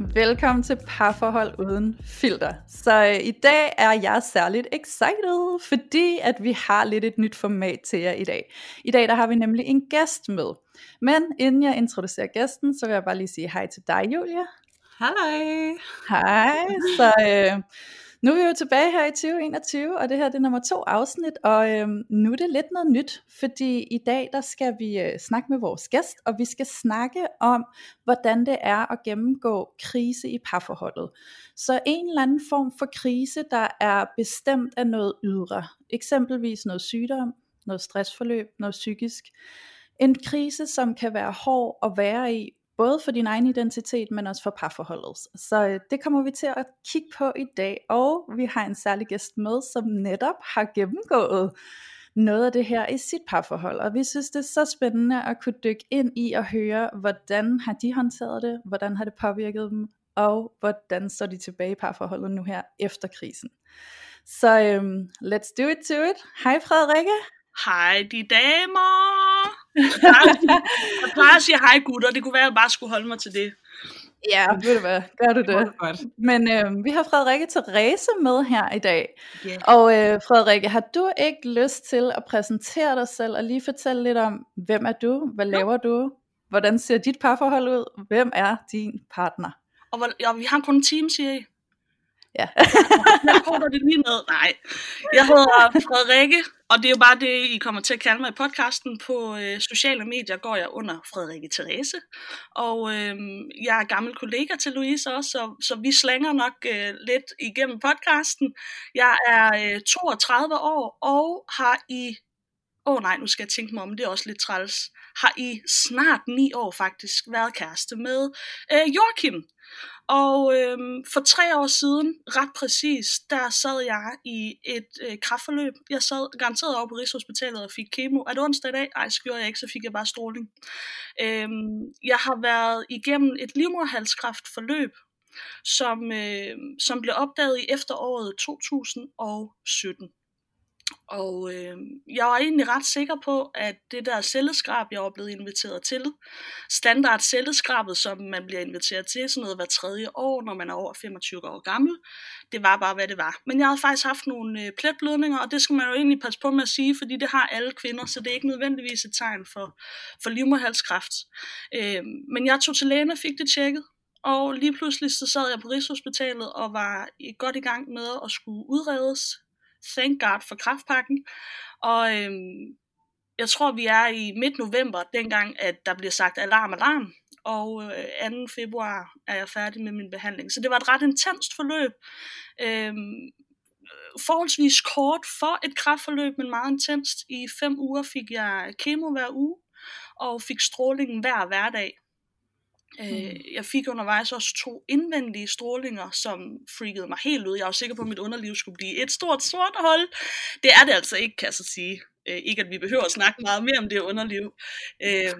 Velkommen til Parforhold Uden Filter. Så øh, i dag er jeg særligt excited, fordi at vi har lidt et nyt format til jer i dag. I dag der har vi nemlig en gæst med. Men inden jeg introducerer gæsten, så vil jeg bare lige sige hej til dig, Julia. Hej. Hej. Så øh, nu er vi jo tilbage her i 2021, og det her det er nummer to afsnit, og øhm, nu er det lidt noget nyt, fordi i dag der skal vi øh, snakke med vores gæst, og vi skal snakke om, hvordan det er at gennemgå krise i parforholdet. Så en eller anden form for krise, der er bestemt af noget ydre, eksempelvis noget sygdom, noget stressforløb, noget psykisk. En krise, som kan være hård at være i, både for din egen identitet, men også for parforholdet. Så øh, det kommer vi til at kigge på i dag, og vi har en særlig gæst med, som netop har gennemgået noget af det her i sit parforhold, og vi synes det er så spændende at kunne dykke ind i og høre, hvordan har de håndteret det, hvordan har det påvirket dem, og hvordan står de tilbage i parforholdet nu her efter krisen. Så øhm, let's do it to it. Hej Frederikke. Hej de damer. Jeg plejer at sige hej gutter, det kunne være, at jeg bare skulle holde mig til det. Ja, ved du hvad, gør du det. Godt. Men øh, vi har Frederikke Therese med her i dag. Yeah. Og øh, Frederikke, har du ikke lyst til at præsentere dig selv og lige fortælle lidt om, hvem er du, hvad laver du, hvordan ser dit parforhold ud, hvem er din partner? Og, ja, vi har kun en team, siger I. Ja. jeg koder det lige ned. Nej. Jeg hedder Frederikke, og det er jo bare det, I kommer til at kalde mig i podcasten. På øh, sociale medier går jeg under Frederikke Therese. Og øh, jeg er gammel kollega til Louise også, så, så vi slænger nok øh, lidt igennem podcasten. Jeg er øh, 32 år og har i... Åh oh, nej, nu skal jeg tænke mig om, det er også lidt træls. Har i snart ni år faktisk været kæreste med øh, Joachim, og øhm, for tre år siden, ret præcis, der sad jeg i et øh, kraftforløb. Jeg sad garanteret over på Rigshospitalet og fik kemo. Er det onsdag i dag? Ej, så gjorde jeg ikke, så fik jeg bare stråling. Øhm, jeg har været igennem et livmoderhalskræftforløb, som, øh, som blev opdaget i efteråret 2017. Og øh, jeg var egentlig ret sikker på, at det der celleskrab, jeg var blevet inviteret til, standard celleskrabet, som man bliver inviteret til, sådan noget hver tredje år, når man er over 25 år gammel, det var bare, hvad det var. Men jeg havde faktisk haft nogle øh, pletblødninger, og det skal man jo egentlig passe på med at sige, fordi det har alle kvinder, så det er ikke nødvendigvis et tegn for, for livmoderhalskræft. Øh, men jeg tog til lægen og fik det tjekket, og lige pludselig så sad jeg på Rigshospitalet og var godt i gang med at skulle udredes thank God for kraftpakken. Og øhm, jeg tror, vi er i midt november, dengang, at der bliver sagt alarm, alarm. Og øh, 2. februar er jeg færdig med min behandling. Så det var et ret intenst forløb. Øhm, forholdsvis kort for et kraftforløb, men meget intenst. I fem uger fik jeg kemo hver uge, og fik strålingen hver hverdag. Øh, mm. jeg fik undervejs også to indvendige strålinger, som freakede mig helt ud. Jeg var sikker på, at mit underliv skulle blive et stort sort hold. Det er det altså ikke, kan jeg så sige. Øh, ikke at vi behøver at snakke meget mere om det underliv. Øh,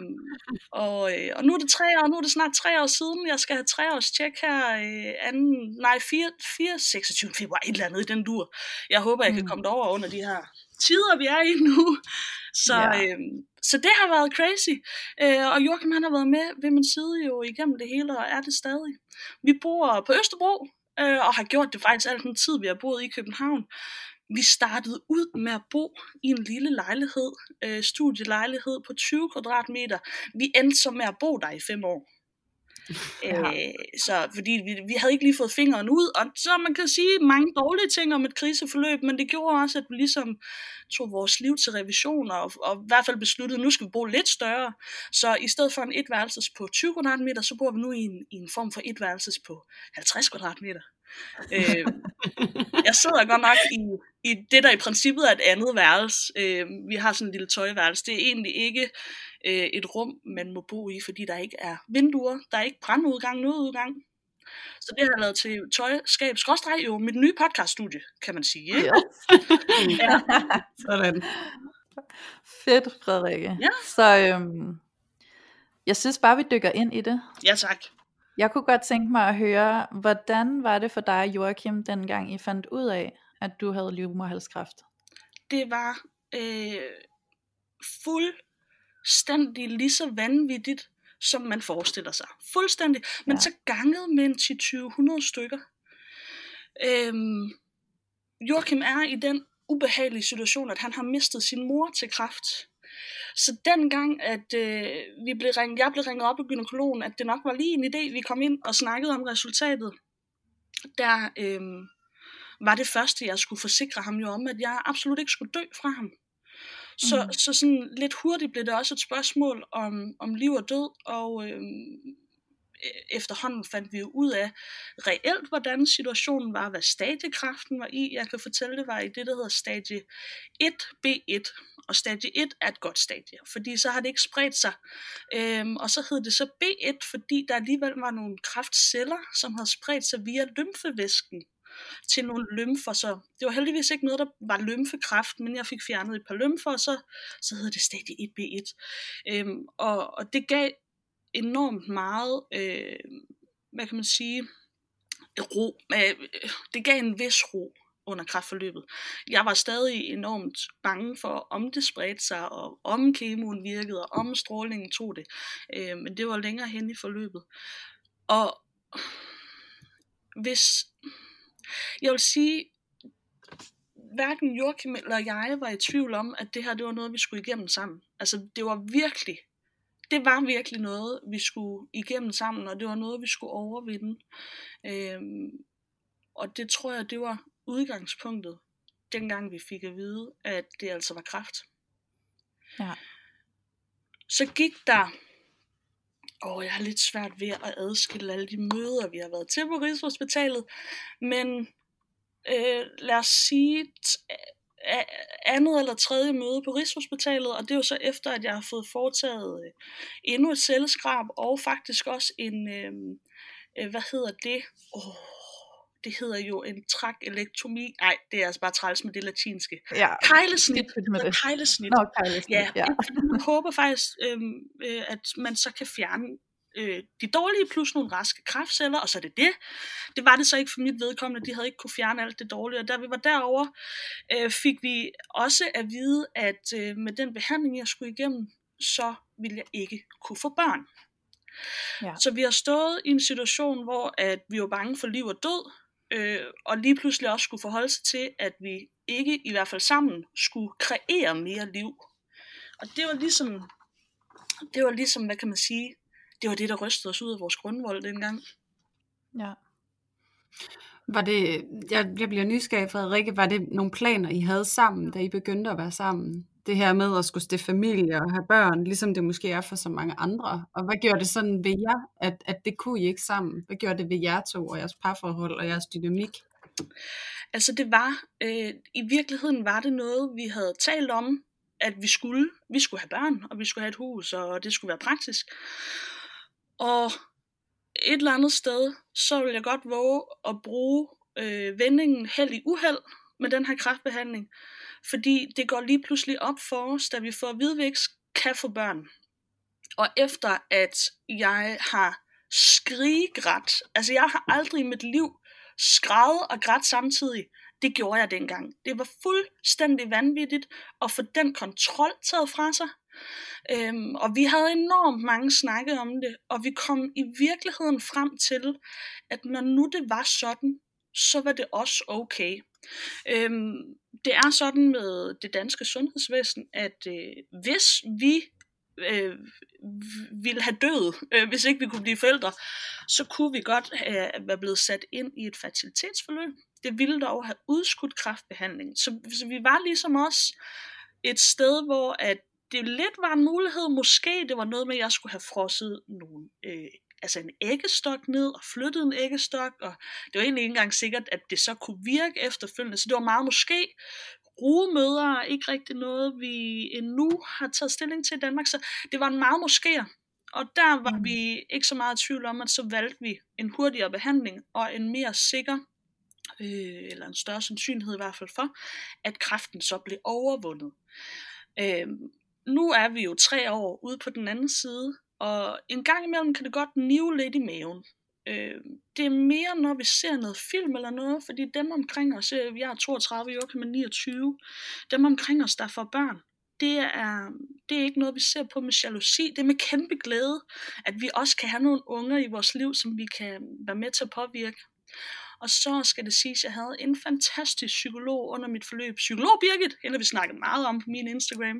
og, øh, og nu er det tre år, nu er det snart tre år siden, jeg skal have tre års tjek her, øh, anden, nej, 4, 4, 26 februar, et eller andet i den dur. Jeg håber, jeg kan mm. komme derover under de her tider, vi er i nu. Så, ja. øh, så det har været crazy. Øh, og Joachim han har været med ved min side jo igennem det hele, og er det stadig. Vi bor på Østerbro, øh, og har gjort det faktisk al den tid, vi har boet i København. Vi startede ud med at bo i en lille lejlighed, øh, studielejlighed på 20 kvadratmeter. Vi endte så med at bo der i fem år. Ja. Øh, så fordi vi, vi havde ikke lige fået fingeren ud, og så man kan sige mange dårlige ting om et kriseforløb, men det gjorde også, at vi ligesom tog vores liv til revision, og, og i hvert fald besluttede, at nu skal vi bo lidt større. Så i stedet for en etværelses på 20 kvadratmeter, så bor vi nu i en, i en form for etværelses på 50 kvadratmeter. øh, jeg sidder godt nok i, i det, der i princippet er et andet værelse. Øh, vi har sådan en lille tøjværelse. Det er egentlig ikke øh, et rum, man må bo i, fordi der ikke er vinduer, der er ikke brandudgang, nødudgang. Så det har jeg lavet til tøjskab, skråstreg jo mit nye podcaststudie, kan man sige. Ikke? Yes. Ja. Sådan. Fedt, Frederikke. Ja. Så øhm, jeg synes bare, vi dykker ind i det. ja, tak. Jeg kunne godt tænke mig at høre, hvordan var det for dig, Joachim, dengang I fandt ud af, at du havde livmoderhalskræft? Det var øh, fuldstændig lige så vanvittigt, som man forestiller sig. Fuldstændig. Men Ja. så ganget med en 10-20-100 stykker. Øhm, Joachim er i den ubehagelige situation, at han har mistet sin mor til kræft. Så dengang, at øh, vi blev ring, jeg blev ringet op af gynekologen, at det nok var lige en idé, vi kom ind og snakkede om resultatet, der øh, var det første, jeg skulle forsikre ham jo om, at jeg absolut ikke skulle dø fra ham. Så, mm. så sådan lidt hurtigt blev det også et spørgsmål om, om liv og død, og øh, efterhånden fandt vi jo ud af reelt, hvordan situationen var, hvad stadiekræften var i. Jeg kan fortælle, det var i det, der hedder stadie 1B1, og stadie 1 er et godt stadie, fordi så har det ikke spredt sig. Øhm, og så hed det så B1, fordi der alligevel var nogle kræftceller, som havde spredt sig via lymfevæsken til nogle lymfer, så det var heldigvis ikke noget, der var lymfekræft, men jeg fik fjernet et par lymfer, og så, så hedder det stadie 1B1. Øhm, og, og det gav enormt meget, øh, hvad kan man sige, ro. Øh, det gav en vis ro under kræftforløbet. Jeg var stadig enormt bange for, om det spredte sig, og om kemoen virkede, og om strålingen tog det. Øh, men det var længere hen i forløbet. Og hvis... Jeg vil sige, hverken Joachim eller jeg var i tvivl om, at det her det var noget, vi skulle igennem sammen. Altså, det var virkelig det var virkelig noget, vi skulle igennem sammen, og det var noget, vi skulle overvinde. Øhm, og det tror jeg, det var udgangspunktet, dengang vi fik at vide, at det altså var kræft. Ja. Så gik der, og jeg har lidt svært ved at adskille alle de møder, vi har været til på Rigshospitalet, men øh, lad os sige, t- andet eller tredje møde på Rigshospitalet, og det er jo så efter, at jeg har fået foretaget øh, endnu et celleskrab, og faktisk også en, øh, øh, hvad hedder det? Oh, det hedder jo en trakelektomi. Nej, det er altså bare træls med det latinske. Ja, Kejlesnit. med det. Kejlesnit. Nå, Kejlesnit, Ja, ja. jeg håber faktisk, øhm, øh, at man så kan fjerne øh, de dårlige plus nogle raske kræftceller, og så er det det. Det var det så ikke for mit vedkommende, de havde ikke kunne fjerne alt det dårlige, og da vi var derovre, øh, fik vi også at vide, at øh, med den behandling, jeg skulle igennem, så ville jeg ikke kunne få børn. Ja. Så vi har stået i en situation, hvor at vi var bange for liv og død, øh, og lige pludselig også skulle forholde sig til, at vi ikke, i hvert fald sammen, skulle kreere mere liv. Og det var ligesom, det var ligesom, hvad kan man sige, det var det, der rystede os ud af vores grundvold dengang. ja. Var det, jeg, jeg bliver nysgerrig, Frederikke, var det nogle planer, I havde sammen, da I begyndte at være sammen? Det her med at skulle stifte familie og have børn, ligesom det måske er for så mange andre. Og hvad gjorde det sådan ved jer, at, at det kunne I ikke sammen? Hvad gjorde det ved jer to og jeres parforhold og jeres dynamik? Altså det var, øh, i virkeligheden var det noget, vi havde talt om, at vi skulle. Vi skulle have børn, og vi skulle have et hus, og det skulle være praktisk. Og et eller andet sted, så vil jeg godt våge at bruge øh, vendingen held i uheld med den her kraftbehandling, fordi det går lige pludselig op for os, da vi får at vide, at vi ikke kan få børn. Og efter at jeg har skrigrædt, altså jeg har aldrig i mit liv skrædet og grædt samtidig. Det gjorde jeg dengang. Det var fuldstændig vanvittigt at få den kontrol taget fra sig. Øhm, og vi havde enormt mange snakke om det, og vi kom i virkeligheden frem til, at når nu det var sådan, så var det også okay. Øhm, det er sådan med det danske sundhedsvæsen, at øh, hvis vi øh, ville have død, øh, hvis ikke vi kunne blive forældre, så kunne vi godt have, være blevet sat ind i et fertilitetsforløb. Det ville dog have udskudt kræftbehandling. Så, så vi var ligesom også et sted, hvor at det lidt var en mulighed, måske det var noget med, at jeg skulle have frosset nogle, øh, altså en æggestok ned og flyttet en æggestok, og det var egentlig ikke engang sikkert, at det så kunne virke efterfølgende, så det var meget måske. Rugemøder er ikke rigtig noget, vi endnu har taget stilling til i Danmark, så det var en meget måske. Og der var Mm. vi ikke så meget i tvivl om, at så valgte vi en hurtigere behandling og en mere sikker, øh, eller en større sandsynlighed i hvert fald for, at kræften så blev overvundet. Øh, nu er vi jo tre år ude på den anden side, og en gang imellem kan det godt nive lidt i maven. Øh, det er mere, når vi ser noget film eller noget, fordi dem omkring os, vi jeg er 32, Joachim er 29, dem omkring os, der får børn, det er, det er ikke noget, vi ser på med jalousi. Det er med kæmpe glæde, at vi også kan have nogle unger i vores liv, som vi kan være med til at påvirke. Og så skal det siges, at jeg havde en fantastisk psykolog under mit forløb. Psykolog Birgit, hende har vi snakket meget om på min Instagram.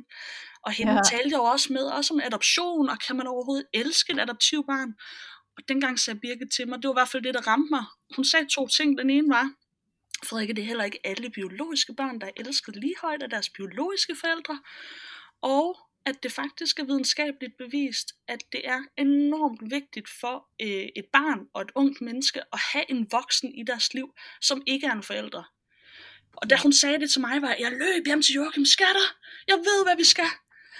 Og hende Ja. ja. talte jeg jo også med, også om adoption, og kan man overhovedet elske et adoptivbarn? Og dengang sagde Birgit til mig, det var i hvert fald det, der ramte mig. Hun sagde to ting. Den ene var, Frederikke, det er heller ikke alle biologiske børn, der er elsket lige højt af deres biologiske forældre. Og at det faktisk er videnskabeligt bevist, at det er enormt vigtigt for øh, et barn og et ungt menneske at have en voksen i deres liv, som ikke er en forælder. Og da hun sagde det til mig, var jeg, jeg løb hjem til Joachim, skatter, jeg ved, hvad vi skal.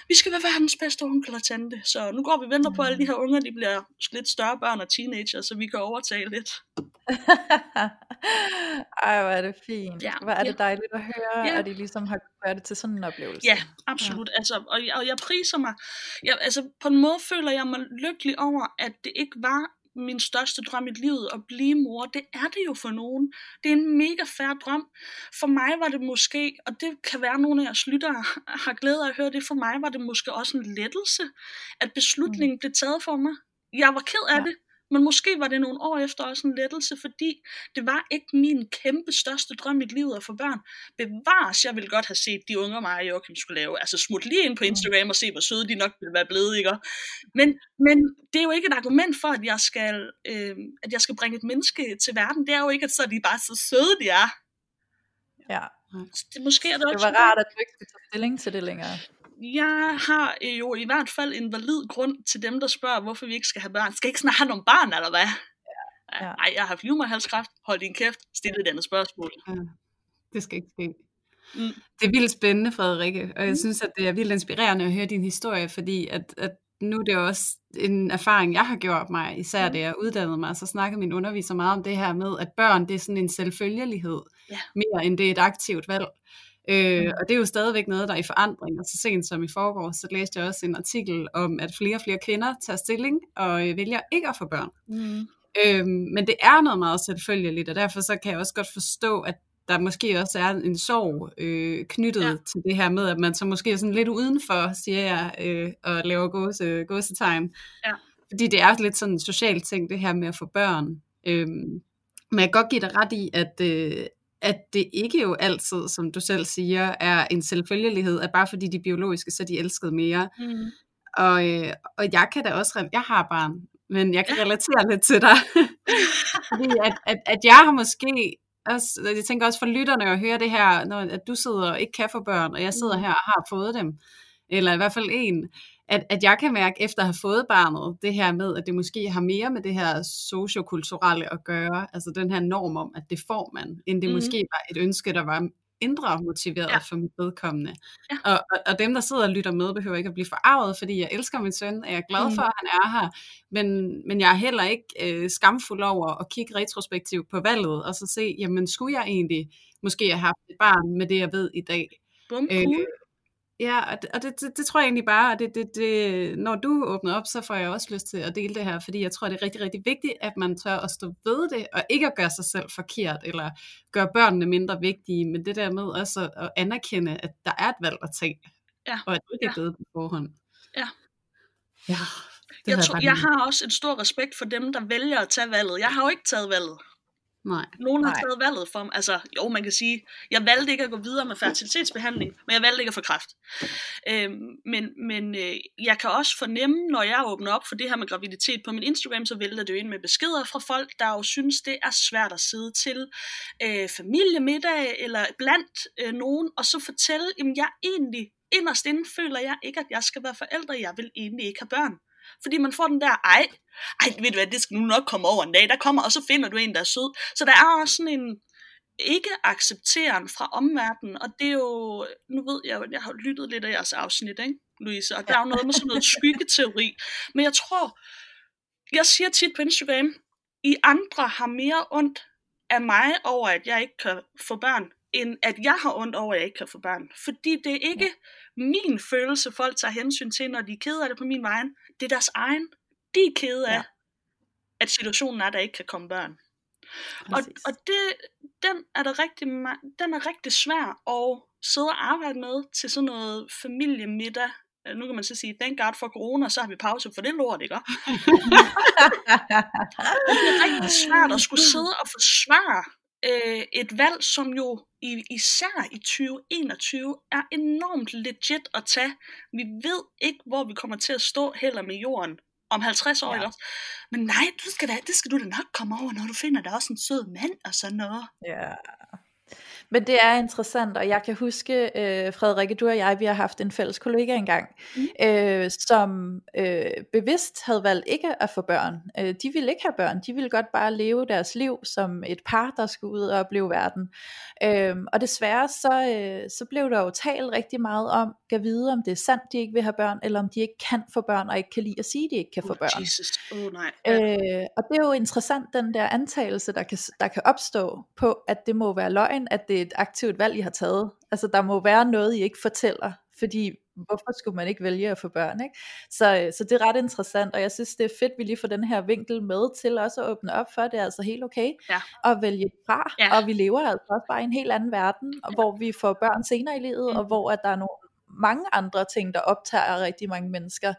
Vi skal være verdens bedste onkel og tante. Så nu går vi og venter på, at alle de her unger de bliver lidt større børn og teenager, så vi kan overtage lidt. Ej, hvor er det fint. Ja, Hvor er det ja. dejligt at høre, Ja. at I ligesom har gjort det til sådan en oplevelse. Ja, absolut. Ja. Altså, og, og jeg priser mig. Jeg, altså, på en måde føler jeg mig lykkelig over, at det ikke var min største drøm i livet at blive mor. Det er det jo for nogen. Det er en mega færre drøm. For mig var det måske, og det kan være, at nogle af jeres lyttere har glæde af at høre det, for mig var det måske også en lettelse, at beslutningen mm. blev taget for mig. Jeg var ked af Ja. det, men måske var det nogle år efter også en lettelse, fordi det var ikke min kæmpe største drøm i livet at få børn. Bevares, jeg ville godt have set de unger, mig og Joachim skulle lave. Altså smut lige ind på Instagram og se, hvor søde de nok ville være blevet, ikke? Men, men det er jo ikke et argument for, at jeg skal, øh, at jeg skal bringe et menneske til verden. Det er jo ikke, at så er de bare så søde, de er. ja. Det, måske er det, Det var rart, at du ikke skal tage stilling til det længere. Jeg har øh, jo i hvert fald en valid grund til dem, der spørger, hvorfor vi ikke skal have børn. Skal ikke snart have nogle barn, eller hvad? Ja. Ej, jeg har livmoderhalskræft. Hold din kæft. Stil et andet spørgsmål. Det skal ikke ske. Mm. Det er vildt spændende, Frederikke, og jeg Mm. synes, at det er vildt inspirerende at høre din historie, fordi at, at nu er det også en erfaring, jeg har gjort mig, især Mm. da jeg uddannede mig, så snakkede min underviser meget om det her med, at børn, det er sådan en selvfølgelighed, Ja. mere end det er et aktivt valg. Øh, Mm. og det er jo stadigvæk noget, der er i forandring, og så sent som i forgår, så læste jeg også en artikel om, at flere og flere kvinder tager stilling og øh, vælger ikke at få børn. Mm. Øhm, men det er noget meget selvfølgeligt, og derfor så kan jeg også godt forstå, at der måske også er en sorg øh, knyttet Ja. ja. til det her med, at man så måske er sådan lidt udenfor, siger jeg, øh, og laver gåse, gåsetegn. Ja. Fordi det er også lidt sådan en social ting, det her med at få børn. Øhm, men jeg kan godt give dig ret i, at, øh, at det ikke jo altid, som du selv siger, er en selvfølgelighed, at bare fordi de er biologiske, så er de elsket mere. Mm. Og, øh, og jeg kan da også, jeg har barn, men jeg kan relatere lidt til dig. Fordi at, at, at jeg har måske, også, jeg tænker også for lytterne at høre det her, når at du sidder og ikke kan få børn, og jeg sidder Mm. her og har fået dem, eller i hvert fald en, at, at jeg kan mærke efter at have fået barnet, det her med, at det måske har mere med det her sociokulturelle at gøre, altså den her norm om, at det får man, end det Mhm. måske var et ønske, der var indre motiveret Ja. for mit vedkommende. Ja. Og, og, og dem, der sidder og lytter med, behøver ikke at blive forarvet, fordi jeg elsker min søn, og jeg er glad Mm. for, at han er her, men, men jeg er heller ikke øh, skamfuld over at kigge retrospektivt på valget, og så se, jamen skulle jeg egentlig måske have haft et barn med det, jeg ved i dag? Bum, Øh, cool. Ja, og det, og det, det, det tror jeg egentlig bare, at det, det, det, når du åbner op, så får jeg også lyst til at dele det her, fordi jeg tror, det er rigtig, rigtig vigtigt, at man tør at stå ved det, og ikke at gøre sig selv forkert, eller gøre børnene mindre vigtige, men det der med også at anerkende, at der er et valg at tage, Ja. og at det ikke er givet på forhånd. Ja. Ja, Jeg, tror, jeg har også en stor respekt for dem, der vælger at tage valget. Jeg har jo ikke taget valget. Nej. Nogen har Nej. taget valget for mig. Altså, jo, man kan sige, jeg valgte ikke at gå videre med fertilitetsbehandling, men jeg valgte ikke at få kræft. Øhm, men men øh, jeg kan også fornemme, når jeg åbner op for det her med graviditet på min Instagram, så vælter det jo ind med beskeder fra folk, der jo synes, det er svært at sidde til øh, familiemiddag eller blandt øh, nogen, og så fortælle, at jeg egentlig inderst inden føler jeg ikke, at jeg skal være forældre. Jeg vil egentlig ikke have børn. Fordi man får den der, ej, ej, ved du hvad, det skal nu nok komme over en dag, der kommer, og så finder du en, der er sød. Så der er også sådan en, ikke accepteren fra omverdenen, og det er jo, nu ved jeg jeg har lyttet lidt af jeres afsnit, ikke, Louise, og der er jo noget med sådan noget skyggeteori, men jeg tror, jeg siger tit på Instagram, I andre har mere ondt af mig over, at jeg ikke kan få børn, end at jeg har ondt over, at jeg ikke kan få børn. Fordi det er ikke min følelse, folk tager hensyn til, når de er kede af det på min vej. Det er deres egen. De er kede af, ja. at situationen er, at der ikke kan komme børn. Og, og det, den, er der rigtig, den er rigtig svær at sidde og arbejde med til sådan noget familiemiddag. Nu kan man så sige, thank God for corona, så har vi pause for det lort, ikke? det er rigtig svært at skulle sidde og forsvare øh, et valg, som jo i, især i 2021 er enormt legit at tage. Vi ved ikke, hvor vi kommer til at stå heller med jorden om 50 år, ja. ikke Men nej, du skal da, det skal du da nok komme over, når du finder der også en sød mand og sådan noget. Ja, men det er interessant, og jeg kan huske, øh, Frederikke, du og jeg, vi har haft en fælles kollega engang, mm. øh, som øh, bevidst havde valgt ikke at få børn. Øh, de ville ikke have børn, de ville godt bare leve deres liv som et par, der skulle ud og opleve verden. Øh, og desværre så, øh, så blev der jo talt rigtig meget om, kan vide om det er sandt, de ikke vil have børn, eller om de ikke kan få børn, og ikke kan lide at sige, at de ikke kan oh, få børn. Jesus. Oh, nej. Øh, og det er jo interessant, den der antagelse, der kan, der kan opstå på, at det må være løgn, at det er et aktivt valg, I har taget. Altså der må være noget, I ikke fortæller, fordi hvorfor skulle man ikke vælge at få børn, ikke? Så, så det er ret interessant, og jeg synes, det er fedt, vi lige får den her vinkel med til også at åbne op for, det er altså helt okay ja. at vælge fra, ja. og vi lever altså også bare i en helt anden verden, ja. hvor vi får børn senere i livet, mm. og hvor at der er nogle mange andre ting, der optager rigtig mange mennesker,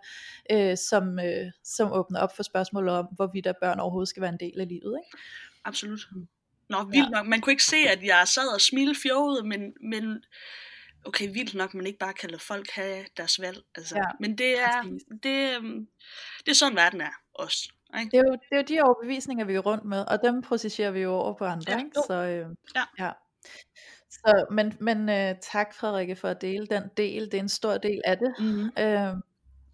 øh, som, øh, som åbner op for spørgsmålet om, hvorvidt der børn overhovedet skal være en del af livet. Ikke? Absolut. Nå, vildt ja. nok. Man kunne ikke se, at jeg sad og smilte fjoget, men, men okay, vildt nok, man ikke bare kan lade folk have deres valg. Altså. Ja, men det er, det, øhm, det er sådan, verden er også. Ikke? Det, er jo, det er jo de overbevisninger, vi er rundt med, og dem processerer vi jo over på andre. Ja, ikke? Så, øh, ja. ja. Så, men men uh, tak Frederikke for at dele den del, det er en stor del af det. Mm-hmm. Uh,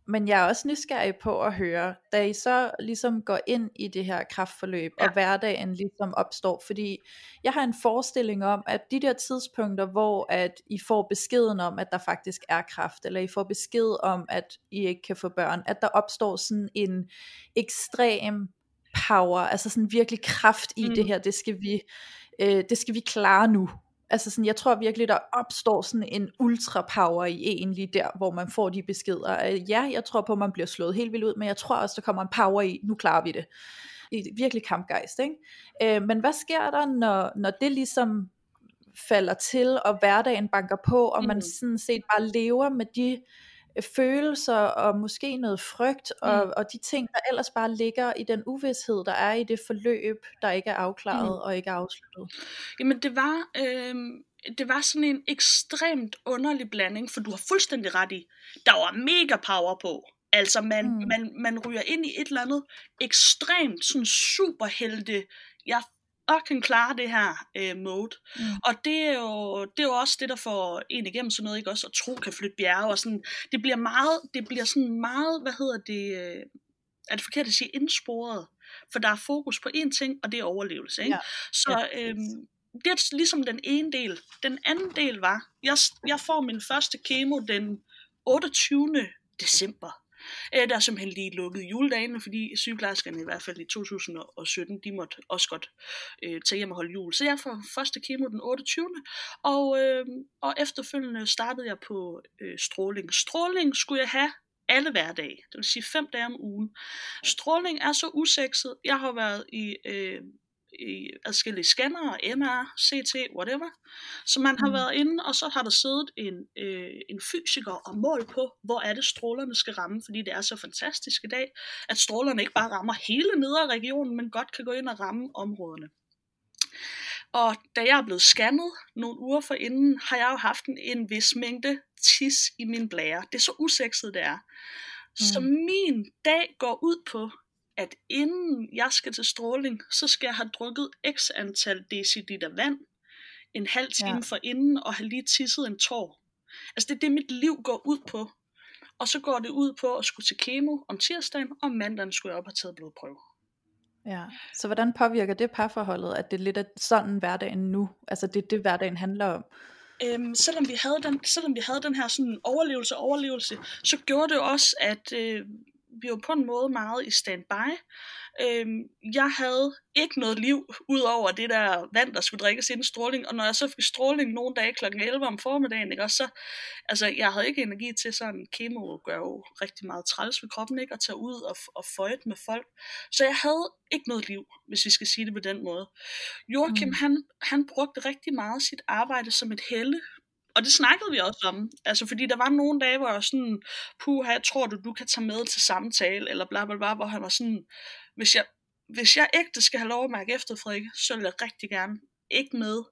men jeg er også nysgerrig på at høre, da I så ligesom går ind i det her kraftforløb, ja. og hverdagen ligesom opstår, fordi jeg har en forestilling om, at de der tidspunkter, hvor at I får beskeden om, at der faktisk er kraft, eller I får besked om, at I ikke kan få børn, at der opstår sådan en ekstrem power, altså sådan virkelig kraft i mm. det her, det skal vi, øh, det skal vi klare nu, Altså sådan, jeg tror virkelig, der opstår sådan en ultra power i en lige der, hvor man får de beskeder. Ja, jeg tror på, at man bliver slået helt vildt ud, men jeg tror også, der kommer en power i, nu klarer vi det. I virkelig kampgejst, ikke? Øh, men hvad sker der, når, når det ligesom falder til, og hverdagen banker på, og man mm. sådan set bare lever med de følelser og måske noget frygt og, mm. og de ting, der ellers bare ligger i den uvidshed, der er i det forløb, der ikke er afklaret mm. og ikke er afsluttet? Jamen det var, øh, det var sådan en ekstremt underlig blanding, for du har fuldstændig ret i, der var mega power på. Altså man, mm. man, man ryger ind i et eller andet ekstremt sådan superhelte, jeg kan klare det her øh, mode. Mm. Og det er, jo, det er jo også det, der får en igennem sådan noget, ikke også at tro kan flytte bjerge, og sådan, det bliver meget, det bliver sådan meget, hvad hedder det, øh, er det forkert at sige, indsporet, for der er fokus på én ting, og det er overlevelse, ikke? Ja. Så øhm, det er ligesom den ene del. Den anden del var, jeg, jeg får min første kemo den 28. december Øh, der er simpelthen lige lukket juledagene, fordi sygeplejerskerne i hvert fald i 2017, de måtte også godt øh, tage hjem og holde jul. Så jeg får første kemo den 28. Og, øh, og efterfølgende startede jeg på øh, stråling. Stråling skulle jeg have alle hverdage, det vil sige fem dage om ugen. Stråling er så usekset. Jeg har været i øh, i adskillige scanner, MR, CT, whatever. Så man har mm. været inde, og så har der siddet en, øh, en fysiker og mål på, hvor er det strålerne skal ramme, fordi det er så fantastisk i dag, at strålerne ikke bare rammer hele nedre regionen, men godt kan gå ind og ramme områdene. Og da jeg er blevet scannet nogle uger for inden, har jeg jo haft en, en vis mængde tis i min blære. Det er så usekset det er. Mm. Så min dag går ud på, at inden jeg skal til stråling, så skal jeg have drukket x antal deciliter vand, en halv time ja. for inden, og have lige tisset en tår. Altså det er det, mit liv går ud på. Og så går det ud på at skulle til kemo om tirsdagen, og mandagen skulle jeg op og taget blodprøve. Ja, så hvordan påvirker det parforholdet, at det lidt er sådan hverdagen nu? Altså det er det, hverdagen handler om. Øhm, selvom, vi havde den, selvom vi havde den her sådan overlevelse overlevelse, så gjorde det også, at øh, vi var på en måde meget i standby. Øhm, jeg havde ikke noget liv, ud over det der vand, der skulle drikkes inden stråling, og når jeg så fik stråling nogle dage kl. 11 om formiddagen, ikke, også, så, altså, jeg havde ikke energi til sådan, kemo gør jo rigtig meget træls ved kroppen, ikke, at tage ud og, og føjet med folk, så jeg havde ikke noget liv, hvis vi skal sige det på den måde. Joachim, mm. han, han brugte rigtig meget sit arbejde som et helle, og det snakkede vi også om. Altså, fordi der var nogle dage, hvor jeg var sådan, puh, jeg tror du, du kan tage med til samtale, eller bla bla bla, hvor han var sådan, hvis jeg, hvis jeg ægte skal have lov at mærke efter, Frederik, så vil jeg rigtig gerne ikke med,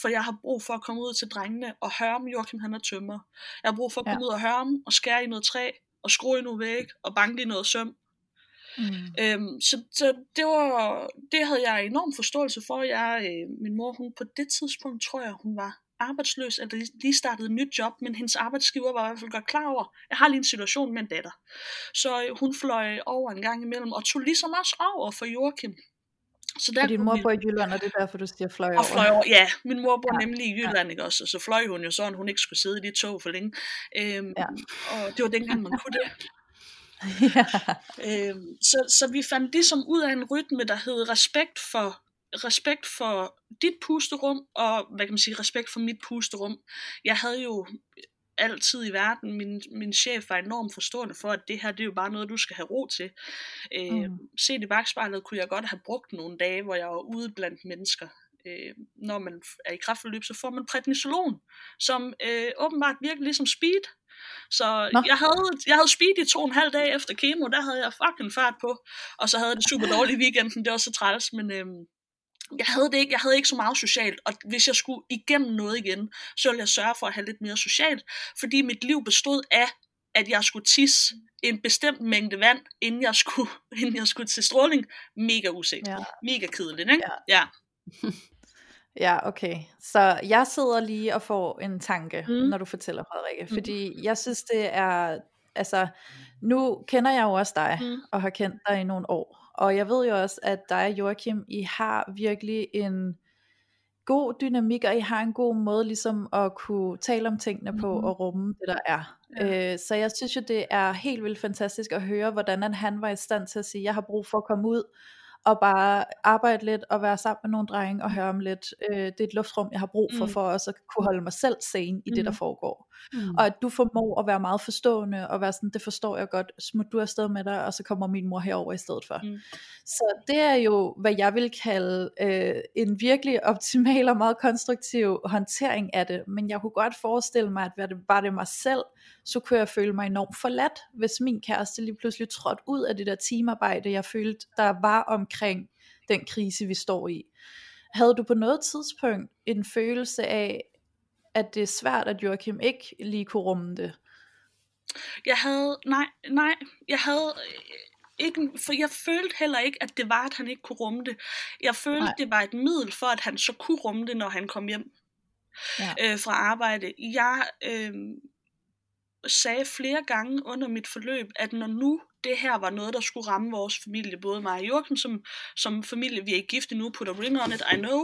for jeg har brug for at komme ud til drengene og høre om Joachim han er tømmer. Jeg har brug for at komme ja. ud og høre om og skære i noget træ og skrue i noget væg og banke i noget søm. Mm. Øhm, så, så det var det havde jeg enorm forståelse for. Jeg, øh, min mor, hun på det tidspunkt, tror jeg, hun var arbejdsløs, eller lige startede et nyt job, men hendes arbejdsgiver var i hvert fald godt klar over, jeg har lige en situation med en datter. Så øh, hun fløj over en gang imellem, og tog ligesom også over for Joachim. Så der og din mor bor i Jylland, og det er derfor, du siger fløj over? Og fløj over, ja. Min mor bor ja. nemlig i Jylland, ja. ikke også? Og så fløj hun jo sådan, hun ikke skulle sidde i de tog for længe. Øhm, ja. Og det var dengang, man kunne det. ja. øhm, så, så vi fandt ligesom ud af en rytme, der hed respekt for respekt for dit pusterum, og hvad kan man sige, respekt for mit pusterum. Jeg havde jo altid i verden, min, min chef var enormt forstående for, at det her, det er jo bare noget, du skal have ro til. Øh, mm. Set i bagspejlet kunne jeg godt have brugt nogle dage, hvor jeg var ude blandt mennesker. Øh, når man er i kraftforløb, så får man prednisolon, som øh, åbenbart virker ligesom speed. Så jeg havde, jeg havde speed i to og en halv dag efter kemo, der havde jeg fucking fart på, og så havde det super dårligt i weekenden, det var så træls, men øh, jeg havde det ikke, jeg havde ikke så meget socialt, og hvis jeg skulle igennem noget igen, så ville jeg sørge for at have lidt mere socialt, fordi mit liv bestod af, at jeg skulle tisse en bestemt mængde vand, inden jeg skulle, inden jeg skulle til stråling. Mega uset. Ja. Mega kedeligt, ikke? Ja. ja. Ja, okay. Så jeg sidder lige og får en tanke, mm. når du fortæller, Frederikke. Mm. Fordi jeg synes, det er... Altså, nu kender jeg jo også dig, mm. og har kendt dig i nogle år. Og jeg ved jo også, at dig og Joachim, I har virkelig en god dynamik, og I har en god måde ligesom at kunne tale om tingene på mm-hmm. og rumme det der er. Ja. Øh, så jeg synes jo det er helt vildt fantastisk at høre, hvordan han var i stand til at sige, jeg har brug for at komme ud og bare arbejde lidt og være sammen med nogle drenge og høre om lidt. Øh, det er et luftrum, jeg har brug for, mm. for også at kunne holde mig selv sane i mm. det, der mm. foregår. Mm. Og at du formår at være meget forstående og være sådan, det forstår jeg godt, smut du afsted med dig, og så kommer min mor herover i stedet for. Mm. Så det er jo, hvad jeg vil kalde øh, en virkelig optimal og meget konstruktiv håndtering af det. Men jeg kunne godt forestille mig, at det var det mig selv, så kunne jeg føle mig enormt forladt, hvis min kæreste lige pludselig trådte ud af det der teamarbejde, jeg følte, der var omkring den krise, vi står i. Havde du på noget tidspunkt en følelse af, at det er svært, at Joachim ikke lige kunne rumme det? Jeg havde, nej, nej, jeg havde ikke, for jeg følte heller ikke, at det var, at han ikke kunne rumme det. Jeg følte, nej. det var et middel for, at han så kunne rumme det, når han kom hjem ja. øh, fra arbejde. Jeg øh, sagde flere gange under mit forløb, at når nu det her var noget, der skulle ramme vores familie, både mig og Jørgen, som, som familie, vi er ikke gift endnu, put a ring on it, I know,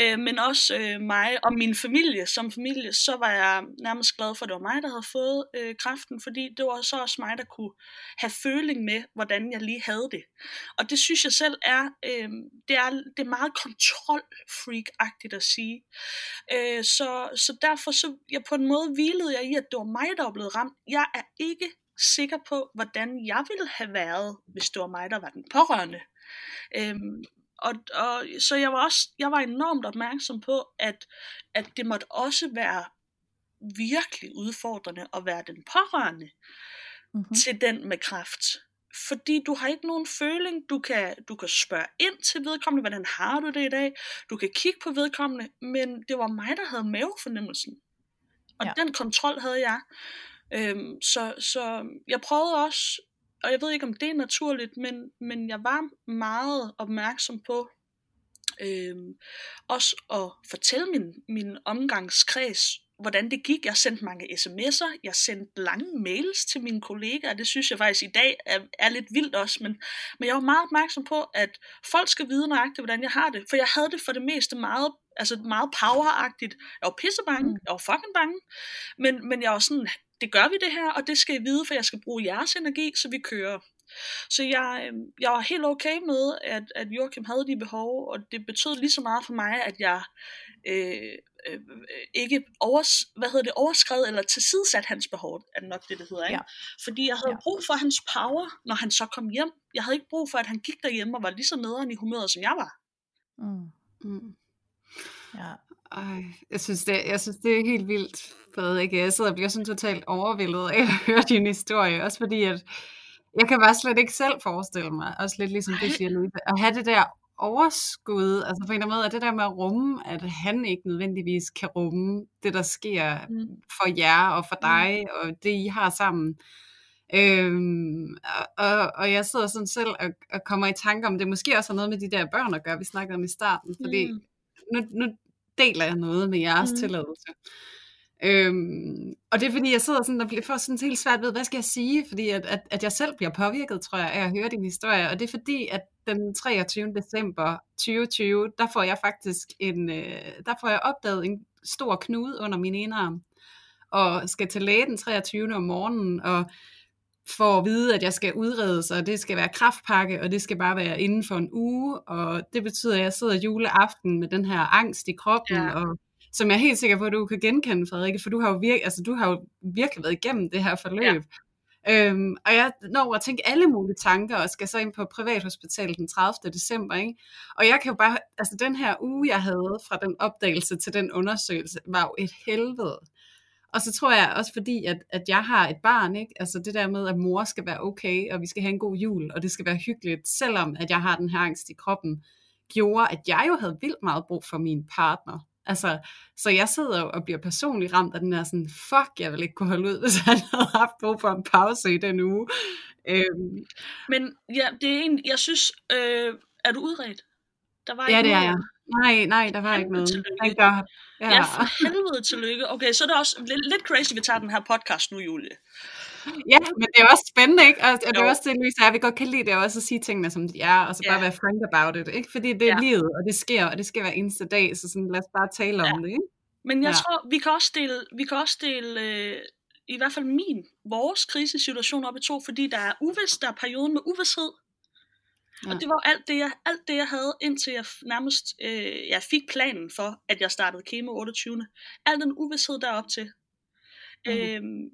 øh, men også øh, mig og min familie som familie, så var jeg nærmest glad for, at det var mig, der havde fået øh, kræften, fordi det var så også mig, der kunne have føling med, hvordan jeg lige havde det. Og det synes jeg selv er, øh, det er, det er meget kontrolfreak-agtigt at sige. Øh, så, så derfor så, jeg på en måde hvilede jeg i, at det var mig, der var blevet ramt. Jeg er ikke sikker på, hvordan jeg ville have været, hvis det var mig, der var den pårørende. Øhm, og, og, så jeg var også jeg var enormt opmærksom på, at, at det måtte også være virkelig udfordrende at være den pårørende mm-hmm. til den med kræft. Fordi du har ikke nogen føling, du kan, du kan spørge ind til vedkommende, hvordan har du det i dag, du kan kigge på vedkommende, men det var mig, der havde mavefornemmelsen. Og ja. den kontrol havde jeg. Øhm, så, så jeg prøvede også, og jeg ved ikke om det er naturligt, men, men jeg var meget opmærksom på øhm, også at fortælle min, min omgangskreds hvordan det gik. Jeg sendte mange sms'er, jeg sendte lange mails til mine kollegaer, det synes jeg faktisk i dag er, er lidt vildt også, men, men jeg var meget opmærksom på, at folk skal vide nøjagtigt, hvordan jeg har det, for jeg havde det for det meste meget, altså meget poweragtigt. Jeg var pissebange, mm. jeg var fucking bange, men, men jeg var sådan, det gør vi det her, og det skal I vide, for jeg skal bruge jeres energi, så vi kører. Så jeg, øhm, jeg var helt okay med, at, at Joachim havde de behov, og det betød lige så meget for mig, at jeg øh, øh, ikke overs, hvad hedder det, overskred eller tilsidesat hans behov, er det nok det, det hedder. Ikke? Ja. Fordi jeg havde ja. brug for hans power, når han så kom hjem. Jeg havde ikke brug for, at han gik derhjemme og var lige så nederen i humøret, som jeg var. Mm. Mm. Ja. Ej, jeg synes, det, jeg synes, det er helt vildt, Frederik. Jeg sidder og bliver sådan totalt overvældet af at høre din historie. Også fordi, at jeg kan bare slet ikke selv forestille mig, også lidt ligesom du siger, Louise, at have det der overskud, altså på en eller anden måde, er det der med at rumme, at han ikke nødvendigvis kan rumme det, der sker mm. for jer og for mm. dig, mm. og det, I har sammen. Øhm, og, og jeg sidder sådan selv og, og kommer i tanke om, det måske også har noget med de der børn at gøre, vi snakkede om i starten, fordi mm. nu, nu deler jeg noget med jeres mm. tilladelse. Øhm, og det er fordi, jeg sidder sådan og får sådan helt svært ved, hvad skal jeg sige? Fordi at, at, at jeg selv bliver påvirket, tror jeg, af at høre din historie. Og det er fordi, at den 23. december 2020, der får jeg faktisk en, øh, der får jeg opdaget en stor knude under min ene arm. Og skal til læge den 23. om morgenen, og får at vide, at jeg skal udredes, og det skal være kraftpakke, og det skal bare være inden for en uge, og det betyder, at jeg sidder juleaften med den her angst i kroppen, ja. og som jeg er helt sikker på, at du kan genkende, Frederikke, for du har jo, virke, altså, du har jo virkelig været igennem det her forløb. Ja. Øhm, og jeg når at tænke alle mulige tanker, og skal så ind på privathospitalet den 30. december. Ikke? Og jeg kan jo bare, altså den her uge, jeg havde fra den opdagelse til den undersøgelse, var jo et helvede. Og så tror jeg også fordi, at, at jeg har et barn, ikke? altså det der med, at mor skal være okay, og vi skal have en god jul, og det skal være hyggeligt, selvom at jeg har den her angst i kroppen, gjorde, at jeg jo havde vildt meget brug for min partner. Altså, så jeg sidder og bliver personligt ramt af den der sådan, fuck, jeg vil ikke kunne holde ud, hvis han havde haft brug for en pause i den uge. Øhm. Men ja, det er en, jeg synes, øh, er du udredt? Der var ja, det er jeg. Nej, nej, der var ikke noget. Tillykke. Ja. ja, for helvede tillykke. Okay, så er det også lidt, lidt crazy, vi tager den her podcast nu, Julie. Ja, men det er også spændende, ikke? Og, og det er også det, Louise, jeg vil godt kan lide det, også at sige tingene, som de er, og så bare ja. være frank about it, ikke? Fordi det er ja. livet, og det sker, og det sker hver eneste dag, så sådan, lad os bare tale ja. om det, ikke? Men jeg ja. tror, vi kan også dele, vi kan også dele øh, i hvert fald min, vores krisesituation op i to, fordi der er uvidst, der er perioden med uvidshed, Ja. Og det var alt det, jeg, alt det, jeg havde, indtil jeg nærmest øh, jeg fik planen for, at jeg startede kemo 28. Al den uvidshed derop til. Mm. Øhm,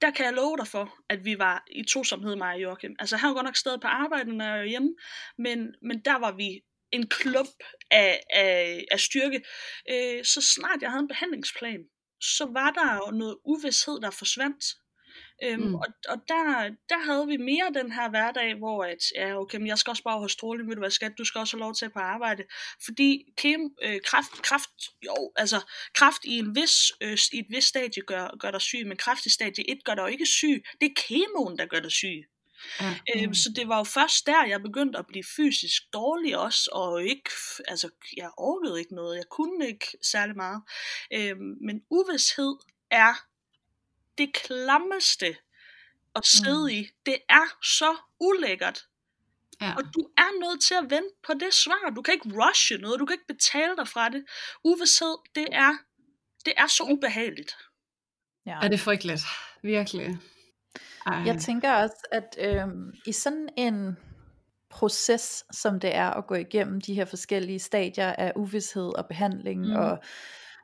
der kan jeg love dig for, at vi var i tosomhed, mig og Joachim. Altså, han var godt nok stadig på arbejde, når jeg var hjemme, men, men der var vi en klump af, af, af styrke. Øh, så snart jeg havde en behandlingsplan, så var der jo noget uvidshed, der forsvandt. Øhm, mm. Og, og der, der havde vi mere den her hverdag, hvor at, ja, okay, men jeg skal også bare have stråling, ved du hvad skat, du skal også have lov til at på arbejde. Fordi kem, øh, kraft, kraft, jo, altså kraft i, en vis, øh, i et vis stadie gør, gør dig syg, men kraft i stadie 1 gør dig jo ikke syg. Det er kemoen, der gør dig syg. Ja. Øhm, så det var jo først der, jeg begyndte at blive fysisk dårlig også, og ikke, altså, jeg orkede ikke noget, jeg kunne ikke særlig meget. Øhm, men uvidshed er det klammeste at sidde mm. i. Det er så ulækkert. Ja. Og du er nødt til at vente på det svar. Du kan ikke rushe noget, du kan ikke betale dig fra det. Uvidshed, det er, det er så ubehageligt. Ja. Er det frygteligt? Virkelig. Ej. Jeg tænker også, at øh, i sådan en proces, som det er at gå igennem de her forskellige stadier af uvidshed og behandling, mm. og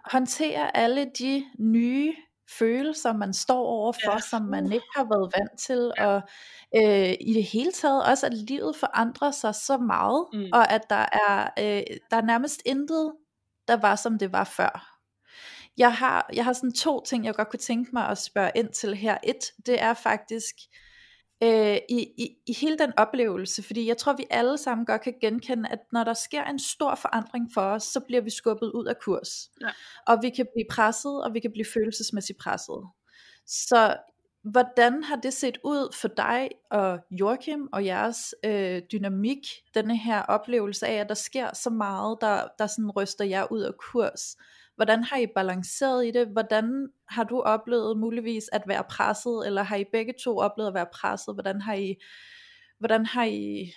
håndtere alle de nye følelser, man står overfor, ja. som man ikke har været vant til, ja. og øh, i det hele taget også, at livet forandrer sig så meget, mm. og at der er, øh, der er nærmest intet, der var som det var før. Jeg har, jeg har sådan to ting, jeg godt kunne tænke mig at spørge ind til her. Et, det er faktisk, øh, i, i, i hele den oplevelse, fordi jeg tror vi alle sammen godt kan genkende, at når der sker en stor forandring for os, så bliver vi skubbet ud af kurs. Ja. Og vi kan blive presset, og vi kan blive følelsesmæssigt presset. Så hvordan har det set ud for dig og Joachim og jeres øh, dynamik, denne her oplevelse af, at der sker så meget, der, der sådan ryster jer ud af kurs? Hvordan har I balanceret i det? Hvordan har du oplevet muligvis at være presset, eller har I begge to oplevet at være presset? Hvordan har I, hvordan har I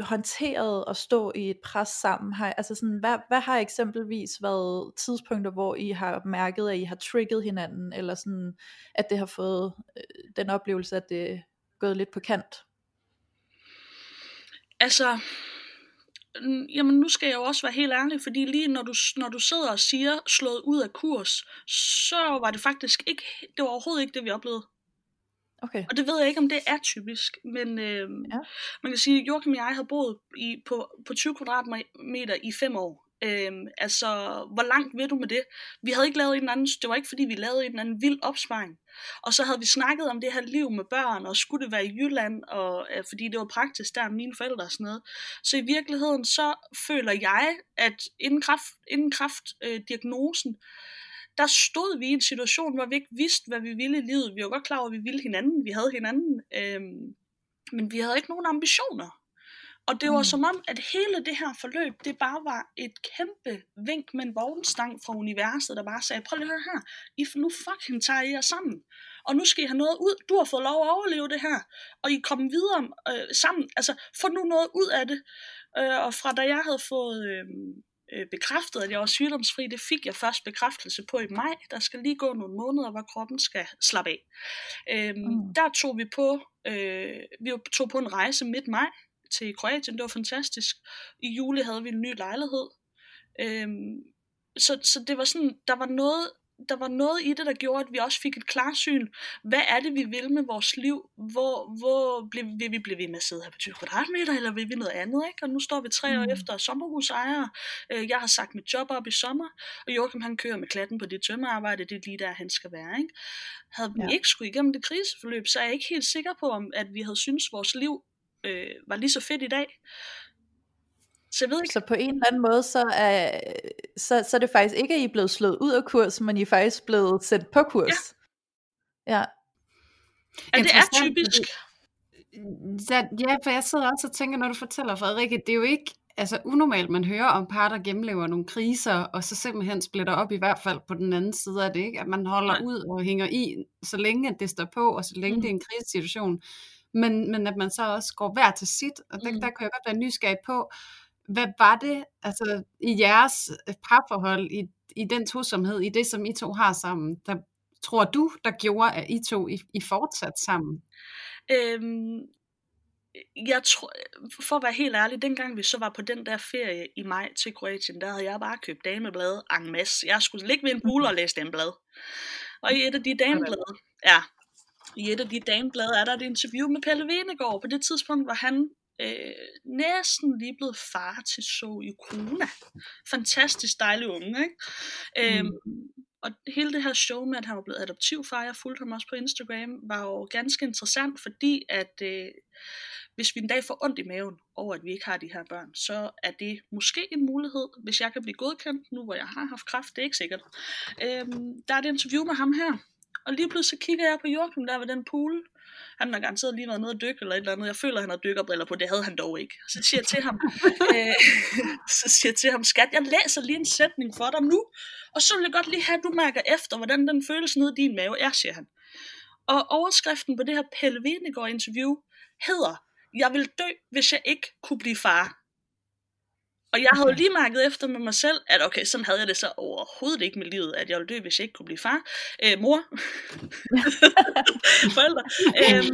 håndteret at stå i et pres sammen? Har, altså sådan, hvad, hvad har eksempelvis været tidspunkter, hvor I har mærket, at I har trigget hinanden, eller sådan, at det har fået øh, den oplevelse, at det er gået lidt på kant? Altså, jamen nu skal jeg jo også være helt ærlig, fordi lige når du, når du sidder og siger slået ud af kurs, så var det faktisk ikke, det var overhovedet ikke det, vi oplevede. Okay. Og det ved jeg ikke, om det er typisk, men øh, ja. man kan sige, at Joachim og jeg har boet i, på, på 20 kvadratmeter i fem år. Øhm, altså, hvor langt vil du med det? Vi havde ikke lavet en anden, det var ikke fordi vi lavede en anden vild opsparing. Og så havde vi snakket om det her liv med børn, og skulle det være i Jylland, og, øh, fordi det var praktisk der mine forældre og sådan noget. Så i virkeligheden, så føler jeg, at inden, kraft, inden kraftdiagnosen, øh, der stod vi i en situation, hvor vi ikke vidste, hvad vi ville i livet. Vi var godt klar over, at vi ville hinanden, vi havde hinanden, øh, men vi havde ikke nogen ambitioner. Og det var mm. som om, at hele det her forløb, det bare var et kæmpe vink med en vognstang fra universet, der bare sagde, prøv lige at høre her, I nu fucking tager I jer sammen. Og nu skal I have noget ud. Du har fået lov at overleve det her. Og I kommer videre øh, sammen. Altså, få nu noget ud af det. Øh, og fra da jeg havde fået øh, øh, bekræftet, at jeg var sygdomsfri, det fik jeg først bekræftelse på i maj. Der skal lige gå nogle måneder, hvor kroppen skal slappe af. Øh, mm. Der tog vi på, øh, vi tog på en rejse midt maj, til Kroatien, det var fantastisk. I juli havde vi en ny lejlighed. Øhm, så, så det var sådan, der var noget, der var noget i det, der gjorde, at vi også fik et klarsyn. Hvad er det, vi vil med vores liv? Hvor, hvor vil, vil vi blive ved med at sidde her på 20 kvadratmeter, eller vil vi noget andet? Ikke? Og nu står vi tre mm. år efter sommerhusejere. Øh, jeg har sagt mit job op i sommer, og Joachim han kører med klatten på det tømmerarbejde. Det er lige der, han skal være. Ikke? Havde vi ja. ikke skulle igennem det kriseforløb, så er jeg ikke helt sikker på, om at vi havde synes vores liv øh, var lige så fedt i dag. Så jeg ved ikke. Så på en eller anden måde, så er, så, så er det faktisk ikke, at I er blevet slået ud af kurs, men I er faktisk blevet sendt på kurs. Ja. Ja, ja det er typisk. Ja, ja, for jeg sidder også og tænker, når du fortæller, Frederikke, det er jo ikke altså unormalt, man hører om par, der gennemlever nogle kriser, og så simpelthen splitter op i hvert fald på den anden side af det, ikke? at man holder Nej. ud og hænger i, så længe det står på, og så længe mm. det er en krisesituation men, men at man så også går hver til sit, og der, mm. der kan jeg godt være nysgerrig på, hvad var det altså, i jeres øh, parforhold, i, i den tosomhed, i det som I to har sammen, der tror du, der gjorde, at I to I, I fortsat sammen? Øhm, jeg tror, for at være helt ærlig, dengang vi så var på den der ferie i maj til Kroatien, der havde jeg bare købt dameblade en masse. Jeg skulle ligge ved en pool og læse den blad. Og i et af de dameblade, ja, i et af de dameblade er der et interview med Pelle Venegård. På det tidspunkt var han øh, næsten lige blevet far til i Kuna. Fantastisk dejlig unge, ikke? Mm. Øhm, og hele det her show med, at han var blevet adoptivfar, jeg fulgte ham også på Instagram, var jo ganske interessant, fordi at øh, hvis vi en dag får ondt i maven over, at vi ikke har de her børn, så er det måske en mulighed, hvis jeg kan blive godkendt, nu hvor jeg har haft kræft, det er ikke sikkert. Øhm, der er et interview med ham her, og lige pludselig så kigger jeg på Joachim der ved den pool. Han har garanteret lige været nede og dykke eller et eller andet. Jeg føler, han har dykkerbriller på. Det havde han dog ikke. Så siger jeg til ham, øh, så siger jeg til ham, skat, jeg læser lige en sætning for dig nu. Og så vil jeg godt lige have, at du mærker efter, hvordan den føles nede i din mave er, siger han. Og overskriften på det her Pelle Venegård interview hedder, jeg vil dø, hvis jeg ikke kunne blive far. Og jeg havde lige mærket efter med mig selv, at okay, sådan havde jeg det så overhovedet ikke med livet, at jeg ville dø, hvis jeg ikke kunne blive far. Øh, mor. Forældre. Øh,